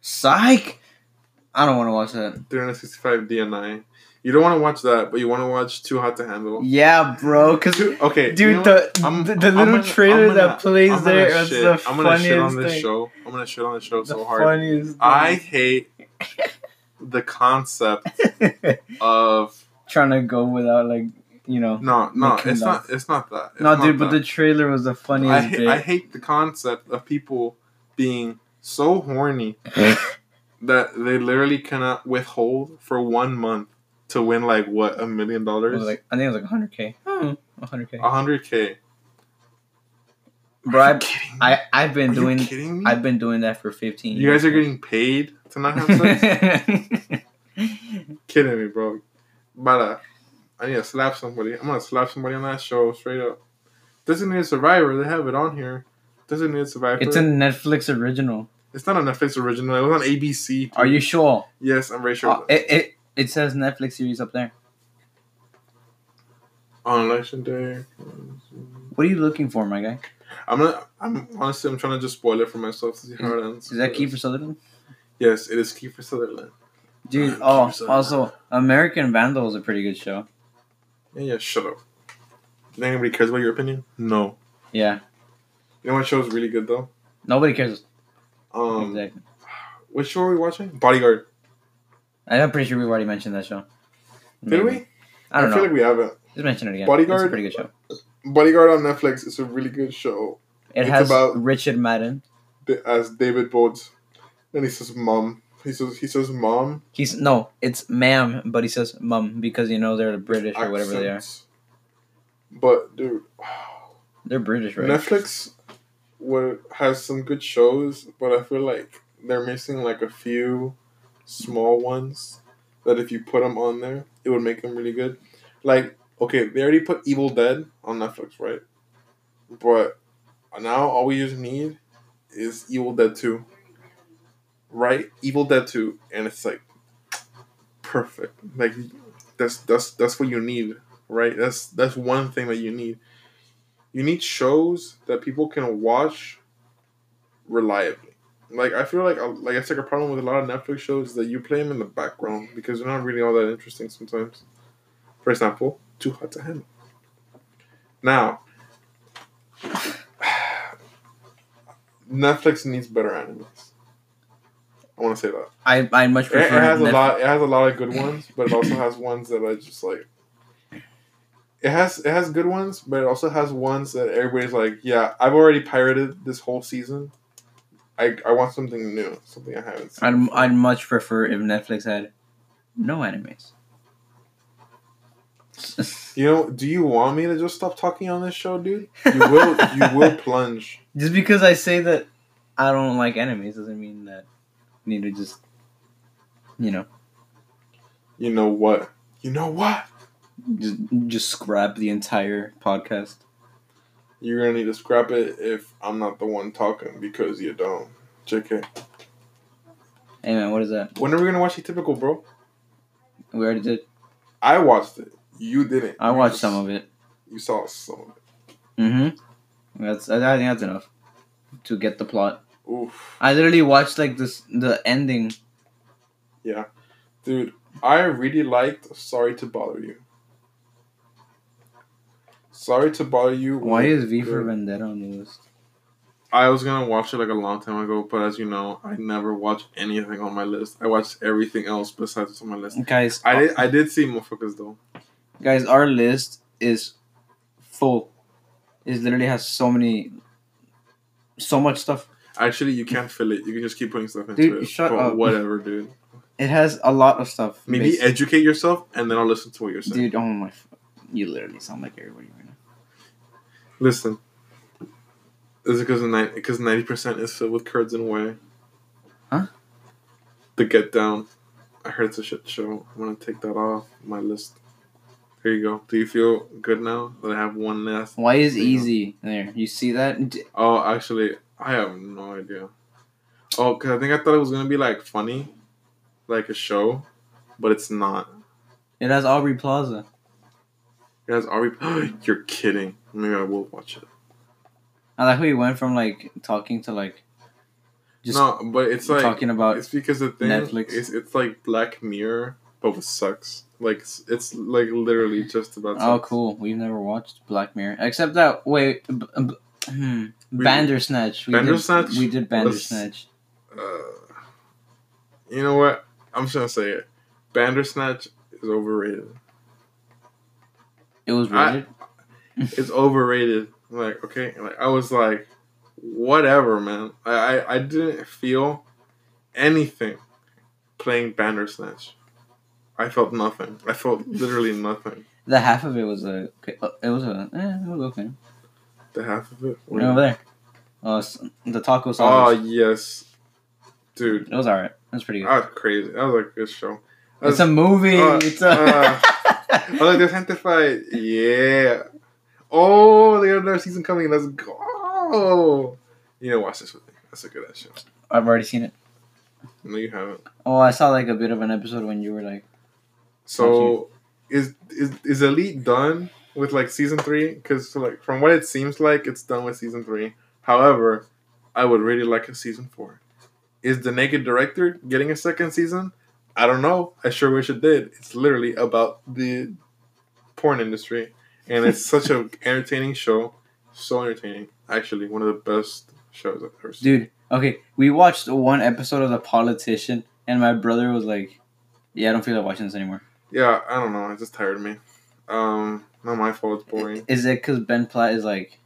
Speaker 1: Psych. I don't want to watch that.
Speaker 2: 365 DNI. You don't want to watch that, but you want to watch Too Hot to Handle.
Speaker 1: Yeah, bro. Cause
Speaker 2: okay,
Speaker 1: dude,
Speaker 2: you know
Speaker 1: the. The the little
Speaker 2: gonna-
Speaker 1: trailer
Speaker 2: gonna-
Speaker 1: that plays
Speaker 2: I'm
Speaker 1: there is the
Speaker 2: I'm gonna shit on this
Speaker 1: thing.
Speaker 2: show. I'm gonna shit on the show
Speaker 1: The
Speaker 2: so hard.
Speaker 1: funniest.
Speaker 2: I hate the concept of
Speaker 1: trying to go without like you know.
Speaker 2: no, no. It's not. It's not that. It's
Speaker 1: no,
Speaker 2: not
Speaker 1: dude, but the trailer was the
Speaker 2: I,
Speaker 1: funniest
Speaker 2: ha-
Speaker 1: bit.
Speaker 2: I hate the concept of people being so horny that they literally cannot withhold for one month to win like what a million dollars,
Speaker 1: like I think it was like 100k. Oh, 100k.
Speaker 2: a hundred k.
Speaker 1: Bro, I,
Speaker 2: kidding me?
Speaker 1: I I've been
Speaker 2: Are
Speaker 1: doing
Speaker 2: kidding me?
Speaker 1: I've been doing that for 15
Speaker 2: you guys are getting paid to not have sex? kidding me, bro. But uh, I need to slap somebody. I'm gonna slap somebody on that show straight up. Designated Survivor, they have it on here. Designated Survivor.
Speaker 1: it's a Netflix original.
Speaker 2: It's not a Netflix original. It was on ABC.
Speaker 1: Are you sure?
Speaker 2: Yes, I'm very sure.
Speaker 1: Uh, it, it it says Netflix series up there.
Speaker 2: on election day.
Speaker 1: What are you looking for, my guy?
Speaker 2: I'm gonna. I'm honestly. I'm trying to just spoil it for myself to see how it ends.
Speaker 1: Is that Kiefer Sutherland?
Speaker 2: Yes, it is Kiefer Sutherland.
Speaker 1: Dude,
Speaker 2: Uh,
Speaker 1: oh,
Speaker 2: Sutherland.
Speaker 1: also American Vandal is a pretty good show.
Speaker 2: Yeah, yeah. Shut up. Do anybody cares about your opinion? No.
Speaker 1: Yeah,
Speaker 2: You know what show is really good though?
Speaker 1: nobody cares.
Speaker 2: Um,
Speaker 1: exactly.
Speaker 2: what show are we watching? Bodyguard.
Speaker 1: I'm pretty sure we've already mentioned that show.
Speaker 2: Did we?
Speaker 1: I don't
Speaker 2: feel
Speaker 1: know.
Speaker 2: I feel like we haven't.
Speaker 1: Just mention it again.
Speaker 2: Bodyguard?
Speaker 1: It's a pretty good show.
Speaker 2: Bodyguard on Netflix is a really good show.
Speaker 1: It
Speaker 2: It's
Speaker 1: has
Speaker 2: about-
Speaker 1: Richard Madden.
Speaker 2: As David Bodes, and he says mom. He says he says mom.
Speaker 1: He's no, it's ma'am, but he says mum because you know they're British or whatever they are.
Speaker 2: But dude,
Speaker 1: They're British, right?
Speaker 2: Netflix what has some good shows, but I feel like they're missing like a few small ones that if you put them on there, it would make them really good. Like, okay, they already put Evil Dead on Netflix, right? But now all we just need is Evil Dead 2. Right? Evil Dead 2 and it's like perfect. Like that's that's that's what you need, right? That's that's one thing that you need you need shows that people can watch reliably. Like I feel like uh, like it's like a problem with a lot of Netflix shows that you play them in the background because they're not really all that interesting sometimes. For example, Too Hot to Handle. Now, Netflix needs better animes. I want to say that.
Speaker 1: I I much
Speaker 2: It, it
Speaker 1: prefer.
Speaker 2: has a lot. It has a lot of good ones, but it also has ones that I just like. It has it has good ones, but it also has ones that everybody's like, yeah, I've already pirated this whole season. I I want something new, something I haven't seen.
Speaker 1: I'd I'd much prefer if Netflix had no animes.
Speaker 2: You know, do you want me to just stop talking on this show, dude? You will. you will plunge.
Speaker 1: Just because I say that I don't like animes doesn't mean that I need to just, you know,
Speaker 2: You know what? You know what?
Speaker 1: Just just scrap the entire podcast.
Speaker 2: You're gonna need to scrap it if I'm not the one talking because you don't. JK.
Speaker 1: Hey man, what is that?
Speaker 2: When are we gonna watch Atypical, bro?
Speaker 1: We already did.
Speaker 2: I watched it. You didn't.
Speaker 1: I
Speaker 2: You
Speaker 1: watched
Speaker 2: just-
Speaker 1: some of it.
Speaker 2: You saw some of it.
Speaker 1: Mm-hmm. That's I think that's enough to get the plot.
Speaker 2: Oof.
Speaker 1: I literally watched like this the ending.
Speaker 2: Yeah, dude, I really liked Sorry to Bother You. Sorry to Bother You.
Speaker 1: Why is V for. Vendetta on the list?
Speaker 2: I was gonna watch it like a long time ago, but as you know, I never watch anything on my list. I watch everything else besides what's on my list.
Speaker 1: Guys,
Speaker 2: I uh, did. I did see motherfuckers though.
Speaker 1: guys, our list is full. It literally has so many, so much stuff.
Speaker 2: Actually, you can't fill it. You can just keep putting stuff into
Speaker 1: Dude,
Speaker 2: it.
Speaker 1: shut
Speaker 2: but
Speaker 1: up.
Speaker 2: Whatever, dude.
Speaker 1: It has a lot of stuff.
Speaker 2: Maybe
Speaker 1: Basi-
Speaker 2: educate yourself, and then I'll listen to what you're saying.
Speaker 1: dude. Oh my, f- you literally sound like everybody right now.
Speaker 2: Listen. Is it because because ninety percent is filled with curds and whey?
Speaker 1: Huh?
Speaker 2: The Get Down. I heard it's a shit show. I'm gonna take that off my list. Here you go. Do you feel good now that I have one last?
Speaker 1: Why is easy there? You see that?
Speaker 2: Oh, actually, I have no idea. Oh, cause I think I thought it was gonna be like funny, like a show, but it's not.
Speaker 1: It has Aubrey Plaza.
Speaker 2: It has Ari. You're kidding. Maybe I will watch it.
Speaker 1: I like how you went from like talking to like Just
Speaker 2: no, but it's like
Speaker 1: talking about
Speaker 2: it's because the thing
Speaker 1: Netflix.
Speaker 2: is it's like Black Mirror, but with sex. Like it's, it's like literally just about.
Speaker 1: Oh, cool. We've never watched Black Mirror, except that wait, b- b- hmm,
Speaker 2: We-
Speaker 1: Bandersnatch. We
Speaker 2: Bandersnatch
Speaker 1: Did, we did Bandersnatch.
Speaker 2: Uh, you know what? I'm just gonna say it. Bandersnatch is overrated.
Speaker 1: It was
Speaker 2: I-
Speaker 1: rated.
Speaker 2: It's overrated. Like okay, like I was like, whatever, man. I I, I didn't feel anything playing Bandersnatch. I felt nothing. I felt literally nothing.
Speaker 1: the half of it was a. okay, uh, It was a. Eh, it was okay.
Speaker 2: The half of it.
Speaker 1: Right over there. Oh, the taco
Speaker 2: Oh
Speaker 1: sauce.
Speaker 2: yes, dude.
Speaker 1: it was alright. It was pretty good.
Speaker 2: That was crazy. That was a good show.
Speaker 1: It's a movie.
Speaker 2: uh,
Speaker 1: it's a.
Speaker 2: uh, Oh, there's Gentefied. Yeah. Oh, they have another season coming. Let's go. You know, watch this with me. That's a good ass show.
Speaker 1: I've already seen it.
Speaker 2: No, you haven't.
Speaker 1: Oh, I saw like a bit of an episode when you were like,
Speaker 2: So, is is is Elite done with like season three? Because like from what it seems like, it's done with season three. However, I would really like a season four. Is the Naked Director getting a second season? I don't know. I sure wish it did. It's literally about the porn industry, and it's such an entertaining show. So entertaining, actually, one of the best shows I've ever seen.
Speaker 1: dude. Okay, we watched one episode of The Politician, and my brother was like, "Yeah, I don't feel like watching this anymore."
Speaker 2: Yeah, I don't know. It just tired me. Um, not my fault. It's boring.
Speaker 1: Is it because Ben Platt is like?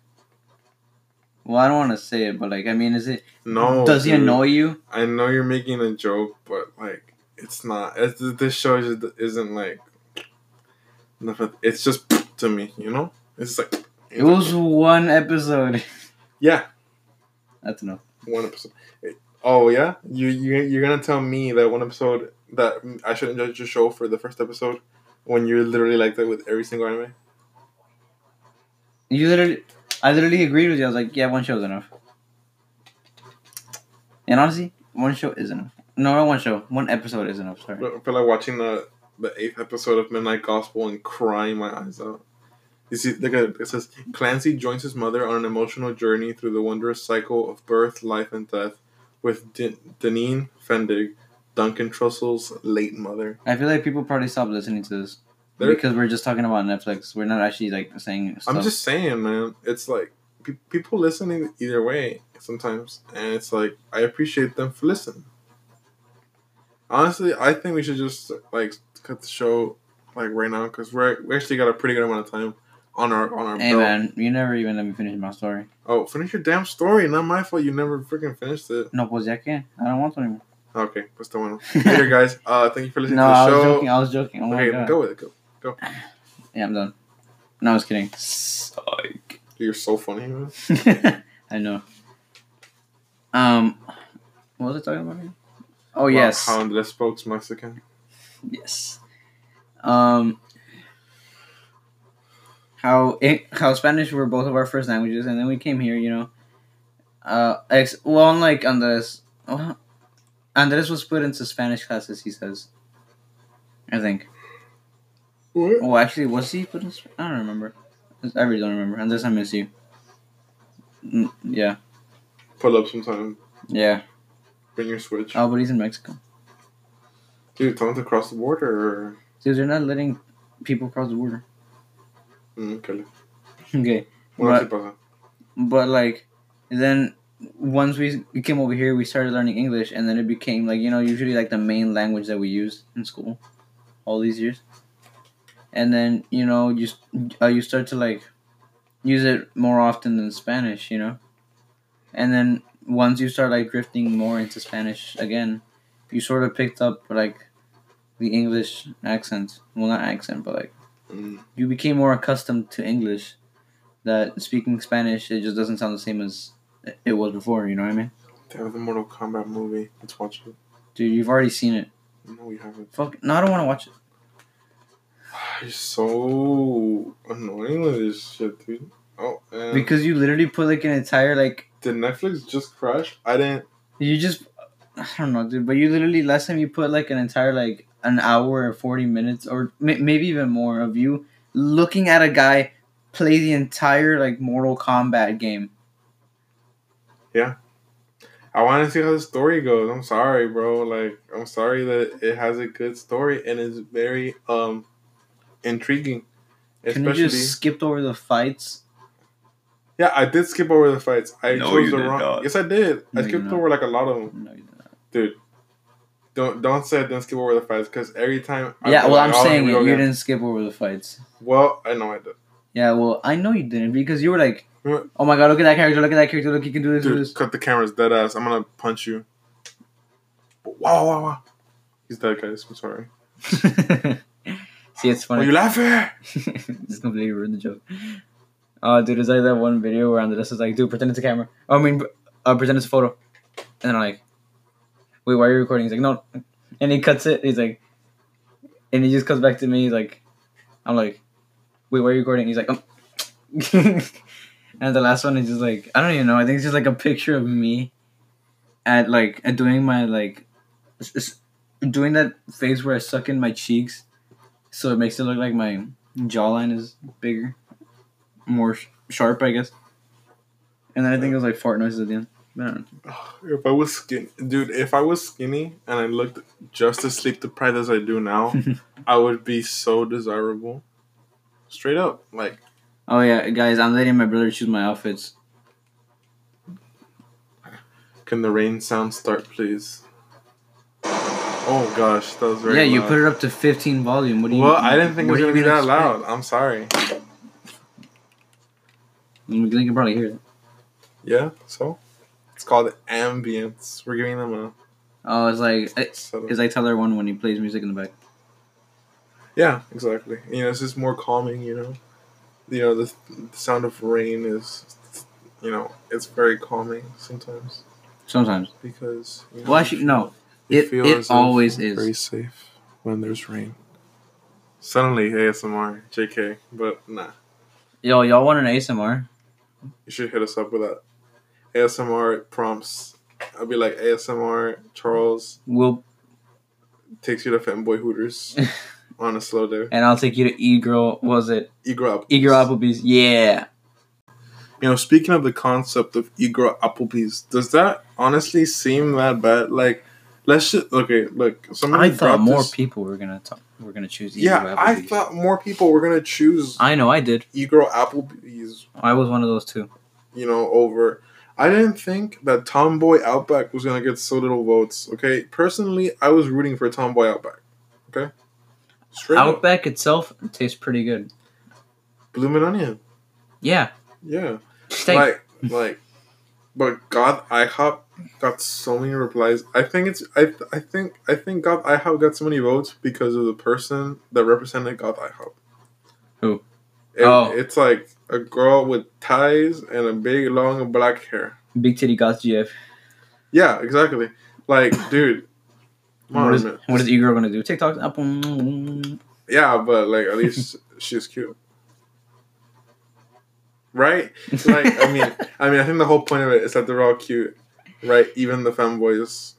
Speaker 1: Well, I don't want to say it, but like, I mean, is it?
Speaker 2: No.
Speaker 1: Does he annoy you?
Speaker 2: I know you're making a joke, but like it's not. It's, this show just isn't like. nothing- It's just to me, you know. It's like
Speaker 1: It was one episode.
Speaker 2: yeah,
Speaker 1: That's enough.
Speaker 2: one episode. Oh yeah, you you you're gonna tell me that one episode that I shouldn't judge your show for the first episode when you're literally like that with every single anime.
Speaker 1: You literally, I literally agreed with you. I was like, "Yeah, one show is enough." And honestly, one show is enough. No, not one show. One episode is enough. Sorry.
Speaker 2: I feel like watching the the eighth episode of Midnight Gospel and crying my eyes out. You see, look at it. It says Clancy joins his mother on an emotional journey through the wondrous cycle of birth, life, and death with D- Deneen Fendig, Duncan Trussell's late mother.
Speaker 1: I feel like people probably stopped listening to this
Speaker 2: They're-
Speaker 1: because we're just talking about Netflix. We're not actually like saying stuff.
Speaker 2: I'm just saying, man. It's like pe- people listening either way sometimes, and it's like I appreciate them for listening. Honestly, I think we should just like cut the show like right now because we're we actually got a pretty good amount of time on our on our
Speaker 1: Hey
Speaker 2: belt.
Speaker 1: man, you never even let me finish my story.
Speaker 2: Oh, finish your damn story. Not my fault. You never freaking finished it.
Speaker 1: No, pues ya que. I don't want to anymore.
Speaker 2: Okay, pues the one. Later, guys. Uh, thank you for listening
Speaker 1: No,
Speaker 2: to the
Speaker 1: I was joking. I was joking. Oh
Speaker 2: okay, go with it. Go.
Speaker 1: Yeah, I'm done. No, I was kidding. Psych.
Speaker 2: You're so funny, man.
Speaker 1: I know. Um, what was I talking about? Here? Oh
Speaker 2: Wow,
Speaker 1: yes,
Speaker 2: How Les spoke Mexican.
Speaker 1: yes. Um, how it, how Spanish were both of our first languages, and then we came here. You know, uh, ex- well, unlike Andres, well, Andres was put into Spanish classes. He says, I think.
Speaker 2: What?
Speaker 1: Oh, actually, was he put in? Sp- I don't remember. I really don't remember. Andres, I miss you. Mm, yeah,
Speaker 2: Pull up sometime.
Speaker 1: yeah.
Speaker 2: Bring your switch.
Speaker 1: Oh, but he's in Mexico.
Speaker 2: Dude, tell him to cross the border. Or...
Speaker 1: Dude, they're not letting people cross the border.
Speaker 2: Mm, okay.
Speaker 1: Okay,
Speaker 2: What else
Speaker 1: but like, then once we we came over here, we started learning English, and then it became like you know usually like the main language that we use in school, all these years. And then you know you uh, you start to like use it more often than Spanish, you know. And then once you start like drifting more into Spanish again, you sort of picked up like the English accent. Well, not accent, but like
Speaker 2: Mm.
Speaker 1: you became more accustomed to English. That speaking Spanish, it just doesn't sound the same as it was before. You know what I mean?
Speaker 2: Have the Mortal Kombat movie. Let's watch it.
Speaker 1: Dude, you've already seen it.
Speaker 2: No, we haven't.
Speaker 1: Fuck. No, I don't want to watch it.
Speaker 2: You're so annoying with this shit, dude. Oh, and
Speaker 1: Because you literally put like an entire like
Speaker 2: did Netflix just crash? I didn't.
Speaker 1: you just I don't know, dude. But you literally last time you put like an entire like an hour or forty minutes or may- maybe even more of you looking at a guy play the entire like Mortal Kombat game. Yeah.
Speaker 2: I want to see how the story goes. I'm sorry, bro. Like, I'm sorry that it has a good story and is very um intriguing.
Speaker 1: Can you just skip over the fights?
Speaker 2: Yeah, I did skip over the fights. I
Speaker 1: No,
Speaker 2: chose
Speaker 1: you
Speaker 2: the wrong.
Speaker 1: not.
Speaker 2: Yes, I did.
Speaker 1: No,
Speaker 2: I skipped over like a lot of them,
Speaker 1: No, you did not.
Speaker 2: dude. Don't don't say I didn't skip over the fights because every time. I
Speaker 1: Yeah, well,
Speaker 2: like,
Speaker 1: I'm
Speaker 2: oh,
Speaker 1: saying it. You
Speaker 2: again.
Speaker 1: didn't skip over the fights.
Speaker 2: Well, I know I did.
Speaker 1: Yeah, well, I know you didn't because you were like, "Oh my god, look at that character! Look at that character! Look, he can do this, do
Speaker 2: Dude,
Speaker 1: this."
Speaker 2: cut the cameras, dead ass. I'm gonna punch you. Wow, wow, wow. He's dead, guys. I'm sorry.
Speaker 1: See, it's funny.
Speaker 2: you laughing?
Speaker 1: Just completely ruined the joke. Oh, dude, it's like that one video where Andres is like, dude, pretend it's a camera. Oh, I mean, uh, pretend it's a photo. And I'm like, wait, why are you recording? He's like, no. And he cuts it. He's like, and he just comes back to me. He's like, I'm like, wait, why are you recording? He's like, um. and the last one is just like, I don't even know. I think it's just like a picture of me at like, at doing my like, doing that phase where I suck in my cheeks. So it makes it look like my jawline is bigger, more sh- sharp, I guess. And then I think it was like fart noises at the end. I.
Speaker 2: If I was skinny, dude, if I was skinny and I looked just as sleep deprived as I do now, I would be so desirable. Straight up, like
Speaker 1: Oh yeah, guys, I'm letting my brother choose my outfits.
Speaker 2: Can the rain sound start, please? Oh gosh, that was very.
Speaker 1: yeah, you put it up to 15 volume. What do you?
Speaker 2: Well, I didn't think it was gonna be that
Speaker 1: expect?
Speaker 2: loud. I'm sorry.
Speaker 1: You can probably hear it.
Speaker 2: Yeah, so it's called ambience. We're giving them a
Speaker 1: Oh, it's like it's, it's like Tyler One when he plays music in the back.
Speaker 2: Yeah, exactly. You know, it's just more calming. You know, you know the, the sound of rain is, you know, it's very calming sometimes
Speaker 1: Sometimes.
Speaker 2: because. You know,
Speaker 1: Well, actually, no. It it
Speaker 2: if
Speaker 1: always
Speaker 2: Very
Speaker 1: is.
Speaker 2: safe when there's rain. Suddenly ASMR, JK, but nah.
Speaker 1: Yo, y'all want an ASMR?
Speaker 2: You should hit us up with that. ASMR prompts. I'll be like ASMR Charles
Speaker 1: We'll
Speaker 2: takes you to Fanboy Hooters on a slow day.
Speaker 1: and I'll take you to E Girl. Was it
Speaker 2: Egro Applebee's.
Speaker 1: E Girl Applebee's? Yeah.
Speaker 2: You know, speaking of the concept of Egro Applebee's, does that honestly seem that bad? Like, let's just okay. Look, somebody
Speaker 1: I thought more
Speaker 2: this-
Speaker 1: people were gonna talk. Were gonna choose
Speaker 2: Yeah, I
Speaker 1: Applebee's.
Speaker 2: thought more people were gonna choose
Speaker 1: I know. I did.
Speaker 2: Egro Applebee's.
Speaker 1: I was one of those too.
Speaker 2: You know, over. I didn't think that Tomboy Outback was gonna get so little votes. Okay, personally, I was rooting for Tomboy Outback. Okay, straight up,
Speaker 1: Outback itself tastes pretty good.
Speaker 2: Bloomin' Onion.
Speaker 1: Yeah.
Speaker 2: Yeah.
Speaker 1: Steak.
Speaker 2: Like, like, but Goth IHOP got so many replies. I think it's I I think I think Goth IHOP got so many votes because of the person that represented Goth IHOP.
Speaker 1: Who?
Speaker 2: It-
Speaker 1: Oh.
Speaker 2: It's like a girl with ties and a big long black hair.
Speaker 1: Big titty Goth GF.
Speaker 2: Yeah, exactly. Like, dude.
Speaker 1: What is, what is E Girl gonna do? TikTok up.
Speaker 2: Yeah, but like at least she's cute. Right? Like I mean I mean I think the whole point of it is that they're all cute. Right? Even the femboys.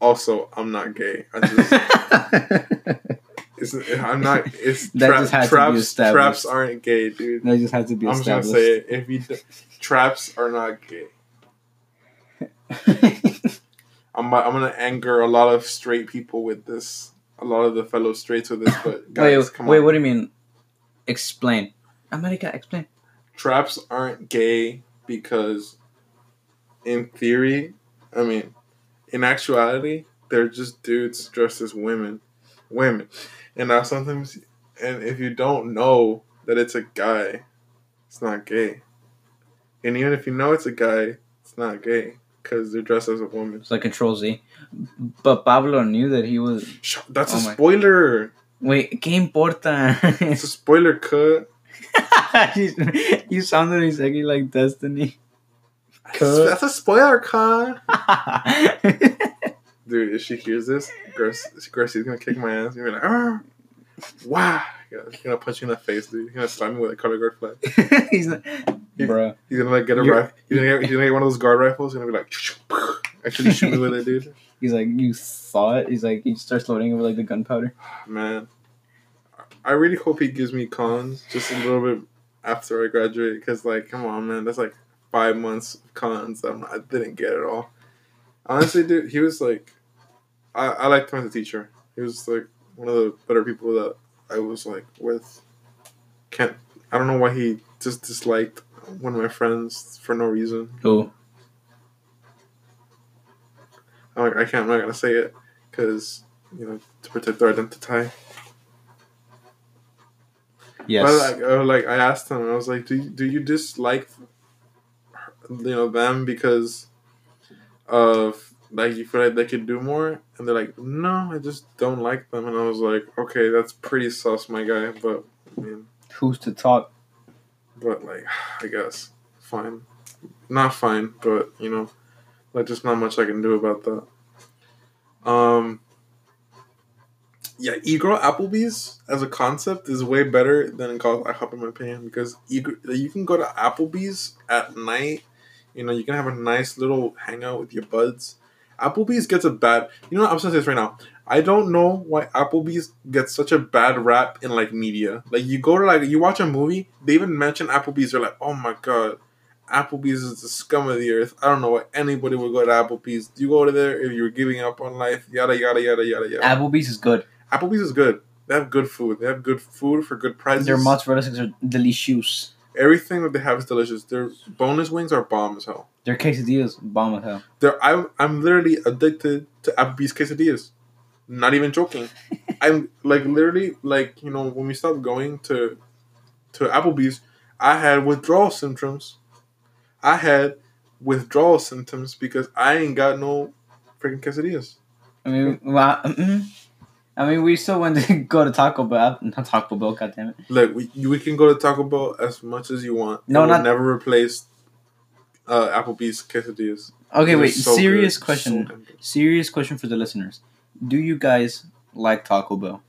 Speaker 2: Also, I'm not gay. I just it's, I'm not it's
Speaker 1: That
Speaker 2: tra-
Speaker 1: just had
Speaker 2: traps traps aren't gay, dude.
Speaker 1: that just had to be
Speaker 2: I'm just gonna say it. If you d- traps are not gay. I'm I'm gonna anger a lot of straight people with this. A lot of the fellow straights with this, but guys,
Speaker 1: wait, wait.
Speaker 2: on.
Speaker 1: What do you mean? Explain. America, explain.
Speaker 2: traps aren't gay because in theory i mean in actuality they're just dudes dressed as women women and now sometimes and if you don't know that it's a guy it's not gay and even if you know it's a guy it's not gay because they're dressed as a woman
Speaker 1: It's like Control Z. But Pablo knew that he was.
Speaker 2: That's
Speaker 1: Oh
Speaker 2: a
Speaker 1: my-
Speaker 2: spoiler
Speaker 1: Wait, ¿qué importa?
Speaker 2: it's a spoiler cut
Speaker 1: you, you sounded exactly like Destiny.
Speaker 2: That's, that's a spoiler cut Dude, if she hears this, Gracie's gonna kick my ass. You're gonna be like, ah, wow. He's gonna punch you in the face, dude. He's gonna slap me with a color guard flag.
Speaker 1: He's like, bruh.
Speaker 2: He's gonna like get a rifle. He's gonna, get, he's gonna get one of those guard rifles. He's gonna be like, actually shoot me with it, dude.
Speaker 1: He's like, you saw it? He's like, he starts loading over like the gunpowder.
Speaker 2: Man, I really hope he gives me cons just a little bit after I graduate, because like, come on, man, that's like five months of cons. I'm I didn't get it all. Honestly, dude, he was like, I, I liked him as a teacher. He was like one of the better people that I was like with. Can't I don't know why he just disliked one of my friends for no reason.
Speaker 1: Who?
Speaker 2: I'm like, I can't. I'm not gonna say it because you know to protect their identity.
Speaker 1: Yes.
Speaker 2: But like, I, like I asked him, I was like, do you, do you dislike, you know, them because of like you feel like they could do more? And they're like, no, I just don't like them. And I was like, okay, that's pretty sus, my guy. But I mean,
Speaker 1: Who's to talk?
Speaker 2: but like, I guess fine, not fine, but you know, like just not much I can do about that. Um. Yeah, e-girl Applebee's as a concept is way better than in college IHOP in my opinion because e- you can go to Applebee's at night. You know, you can have a nice little hangout with your buds. Applebee's gets a bad. You know, what, I'm gonna say this right now. I don't know why Applebee's gets such a bad rap in like media. Like you go to like you watch a movie, they even mention Applebee's. They're like, oh my god, Applebee's is the scum of the earth. I don't know why anybody would go to Applebee's. Do You go to there if you're giving up on life. Yada yada yada yada yada.
Speaker 1: Applebee's is good.
Speaker 2: Applebee's is good. They have good food. They have good food for good prices.
Speaker 1: Their mozzarella sticks are delicious.
Speaker 2: Everything that they have is delicious. Their bonus wings are bomb as hell.
Speaker 1: Their quesadillas, bomb as hell.
Speaker 2: They're, I'm I'm literally addicted to Applebee's quesadillas. Not even joking. I'm like literally like you know when we stopped going to to Applebee's, I had withdrawal symptoms. I had withdrawal symptoms because I ain't got no freaking quesadillas.
Speaker 1: I mean, well, mm, I mean, we still went to go to Taco Bell, not Taco Bell. God damn it!
Speaker 2: Look, we we can go to Taco Bell as much as you want.
Speaker 1: No, not-
Speaker 2: never replace uh, Applebee's quesadillas.
Speaker 1: Okay,
Speaker 2: They're
Speaker 1: wait.
Speaker 2: so
Speaker 1: serious
Speaker 2: good.
Speaker 1: question.
Speaker 2: So
Speaker 1: serious question for the listeners. Do you guys like Taco Bell?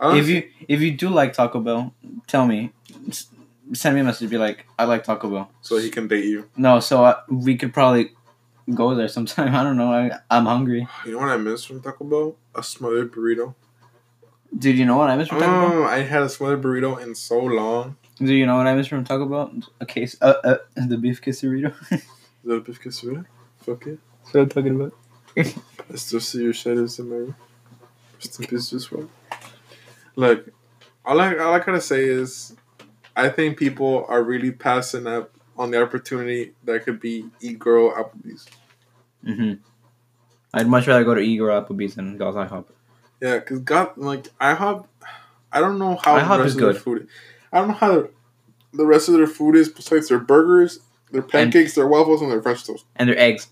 Speaker 1: if you if you do like Taco Bell, tell me. S- Send me a message. Be like, I like Taco Bell.
Speaker 2: so he can date you.
Speaker 1: No, so I, we could probably go there sometime. I don't know. I, I'm hungry,
Speaker 2: You know what I miss from Taco Bell? A smothered burrito.
Speaker 1: dude. You know what I miss from Taco Bell?
Speaker 2: Oh, I had a smothered burrito in so long.
Speaker 1: Do you know what I miss from Taco Bell? A case, uh, uh, the beef quesadilla.
Speaker 2: The beef quesadilla. Fuck it.
Speaker 1: That's what I'm talking about.
Speaker 2: I still see your shadows in my room. Rest in peace, just well. Look, all I all I gotta say is, I think people are really passing up on the opportunity that could be e girl Applebee's.
Speaker 1: hmm I'd much rather go to Eagle or Applebee's than Gals IHOP.
Speaker 2: Yeah, cause God, like IHOP, I don't know how
Speaker 1: IHOP
Speaker 2: the rest
Speaker 1: is
Speaker 2: of their
Speaker 1: good.
Speaker 2: food. I don't know how the, the rest of their food is besides their burgers, their pancakes, their waffles, and their French toast.
Speaker 1: And their eggs.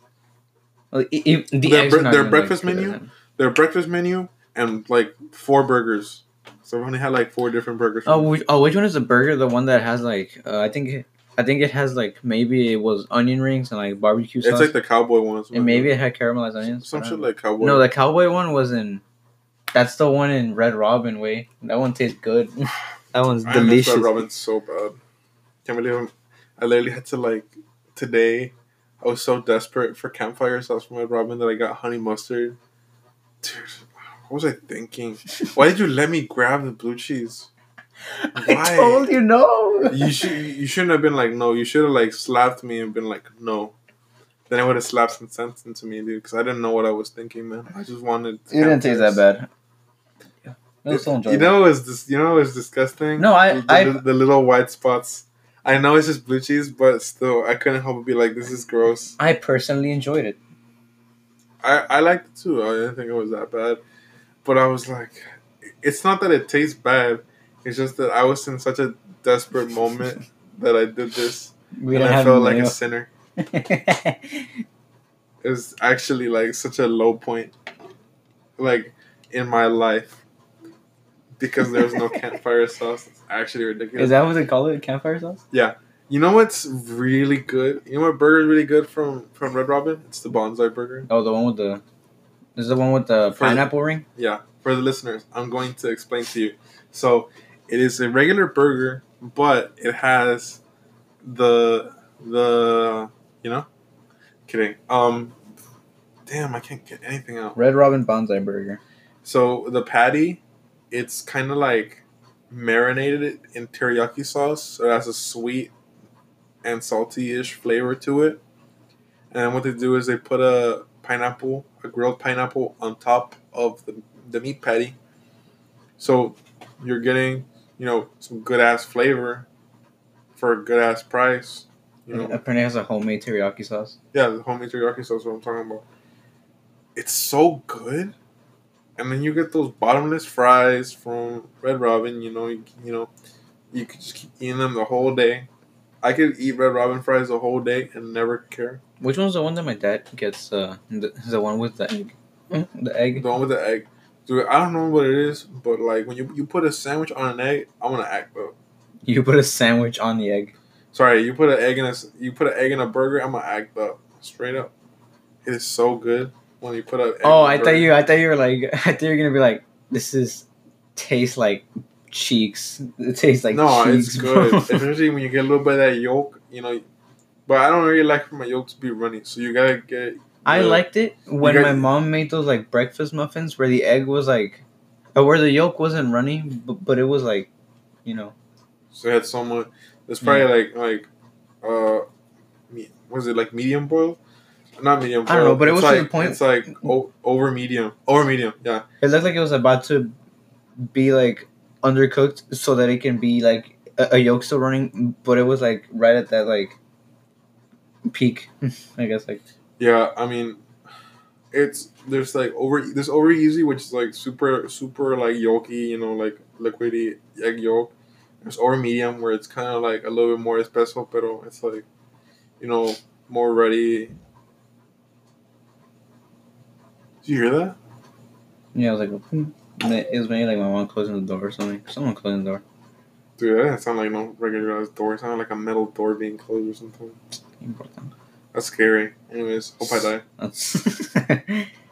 Speaker 1: Well, i- i- the
Speaker 2: Their
Speaker 1: eggs
Speaker 2: bre- their breakfast
Speaker 1: like,
Speaker 2: menu? Their breakfast menu and like four burgers. So we only had like four different burgers.
Speaker 1: Oh, which, oh, which one is the burger? The one that has like, uh, I think, it- I think it has like maybe it was onion rings and like barbecue sauce,
Speaker 2: it's like the cowboy ones.
Speaker 1: and maybe it had caramelized onions.
Speaker 2: some shit like cowboy.
Speaker 1: No, the cowboy one was in. That's the one in Red Robin way. That one tastes good. that one's
Speaker 2: I miss
Speaker 1: delicious.
Speaker 2: Red Robin so bad. Can't believe I'm, I literally had to like today. I was so desperate for campfire sauce from Red Robin that I got honey mustard. Dude, what was I thinking? Why did you let me grab the blue cheese?
Speaker 1: I told you no.
Speaker 2: You should. You shouldn't have been like no. You should have like slapped me and been like no. Then I would have slapped some sense into me, dude, because I didn't know what I was thinking, man. I just wanted.
Speaker 1: It didn't taste that bad. It was still
Speaker 2: You know, it's this. You know, it's disgusting.
Speaker 1: No, I-
Speaker 2: the,
Speaker 1: I-
Speaker 2: the, the little white spots. I know it's just blue cheese, but still, I couldn't help but be like, "This is gross."
Speaker 1: I personally enjoyed it.
Speaker 2: I I liked it too. I didn't think it was that bad, but I was like, it's not that it tastes bad. It's just that I was in such a desperate moment that I did this,
Speaker 1: We
Speaker 2: and I felt like a sinner. It was actually like such a low point, like in my life, because there was no campfire sauce. It's actually ridiculous.
Speaker 1: Is that what they call it? Campfire sauce? Yeah.
Speaker 2: You know what's really good? You know what burger's really good from from Red Robin? It's the Banzai burger.
Speaker 1: Oh, the one with the. This is the one with the
Speaker 2: For-
Speaker 1: pineapple ring.
Speaker 2: Yeah, for the listeners, I'm going to explain to you. So, it is a regular burger, but it has the the you know, kidding. Um, damn, I can't get anything out.
Speaker 1: Red Robin Banzai Burger.
Speaker 2: So the patty, it's kind of like marinated in teriyaki sauce, so it has a sweet and salty-ish flavor to it. And what they do is they put a pineapple, a grilled pineapple, on top of the, the meat patty. So you're getting, you know, some good ass flavor for a good ass price. You know,
Speaker 1: Apparently, it has a homemade teriyaki sauce.
Speaker 2: yeah, the homemade teriyaki sauce. Is what I'm talking about. It's so good, and then you get those bottomless fries from Red Robin. You know, you, you know, you could just keep eating them the whole day. I could eat Red Robin fries the whole day and never care.
Speaker 1: Which one's the one that my dad gets? Uh, the, the one with the egg. Mm, The egg.
Speaker 2: The one with the egg. Dude, I don't know what it is, but like when you, you put a sandwich on an egg, I want to act up.
Speaker 1: You put a sandwich on the egg.
Speaker 2: Sorry, you put an egg in a you put an egg in a burger, I'm gonna act up straight up. It is so good when you put a. egg
Speaker 1: Oh, I thought you. I thought you were like. I thought you were gonna be like. This is tastes like cheeks. It tastes like
Speaker 2: no,
Speaker 1: cheeks.
Speaker 2: it's good,
Speaker 1: bro.
Speaker 2: especially when you get a little bit of that yolk. You know, but I don't really like for my yolk to be runny, so you gotta get.
Speaker 1: I liked it when my mom made those like breakfast muffins where the egg was like, or where the yolk wasn't runny, but, but it was like, you know.
Speaker 2: So it had someone. It's probably like like, uh, was it like medium boiled? Not medium.
Speaker 1: I don't know,
Speaker 2: boiled.
Speaker 1: but it was to
Speaker 2: like
Speaker 1: the point-
Speaker 2: It's like o- over medium, over medium. Yeah,
Speaker 1: It looked like it was about to be like undercooked so that it can be like a, a yolk still running, but it was like right at that like peak. I guess like
Speaker 2: yeah. I mean, it's there's like over there's over easy, which is like super super like yolky, you know, like liquidy egg yolk. There's over medium where it's kind of like a little bit more espresso, pero it's like, you know, more ready. Did you hear that?
Speaker 1: yeah, I was like, hmm. It was maybe like my mom closing the door or something. Someone closing the door.
Speaker 2: Dude, that didn't sound like no regular door. It sounded like a metal door being closed or something.
Speaker 1: Important.
Speaker 2: That's scary. Anyways, hope I die.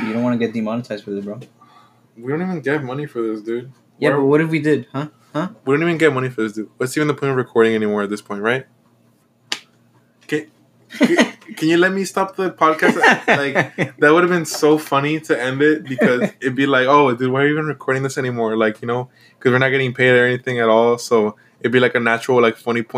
Speaker 1: You don't want to get demonetized for this, bro.
Speaker 2: We don't even get money for this, dude.
Speaker 1: Yeah,
Speaker 2: Why-
Speaker 1: but what if we did, huh? huh?
Speaker 2: We don't even get money for this, dude. What's even the point of recording anymore at this point, right? Can, can, can you let me stop the podcast? like that would have been so funny to end it because it'd be like, oh, dude, why are you even recording this anymore? Like, you know, because we're not getting paid or anything at all. So it'd be like a natural, like, funny point.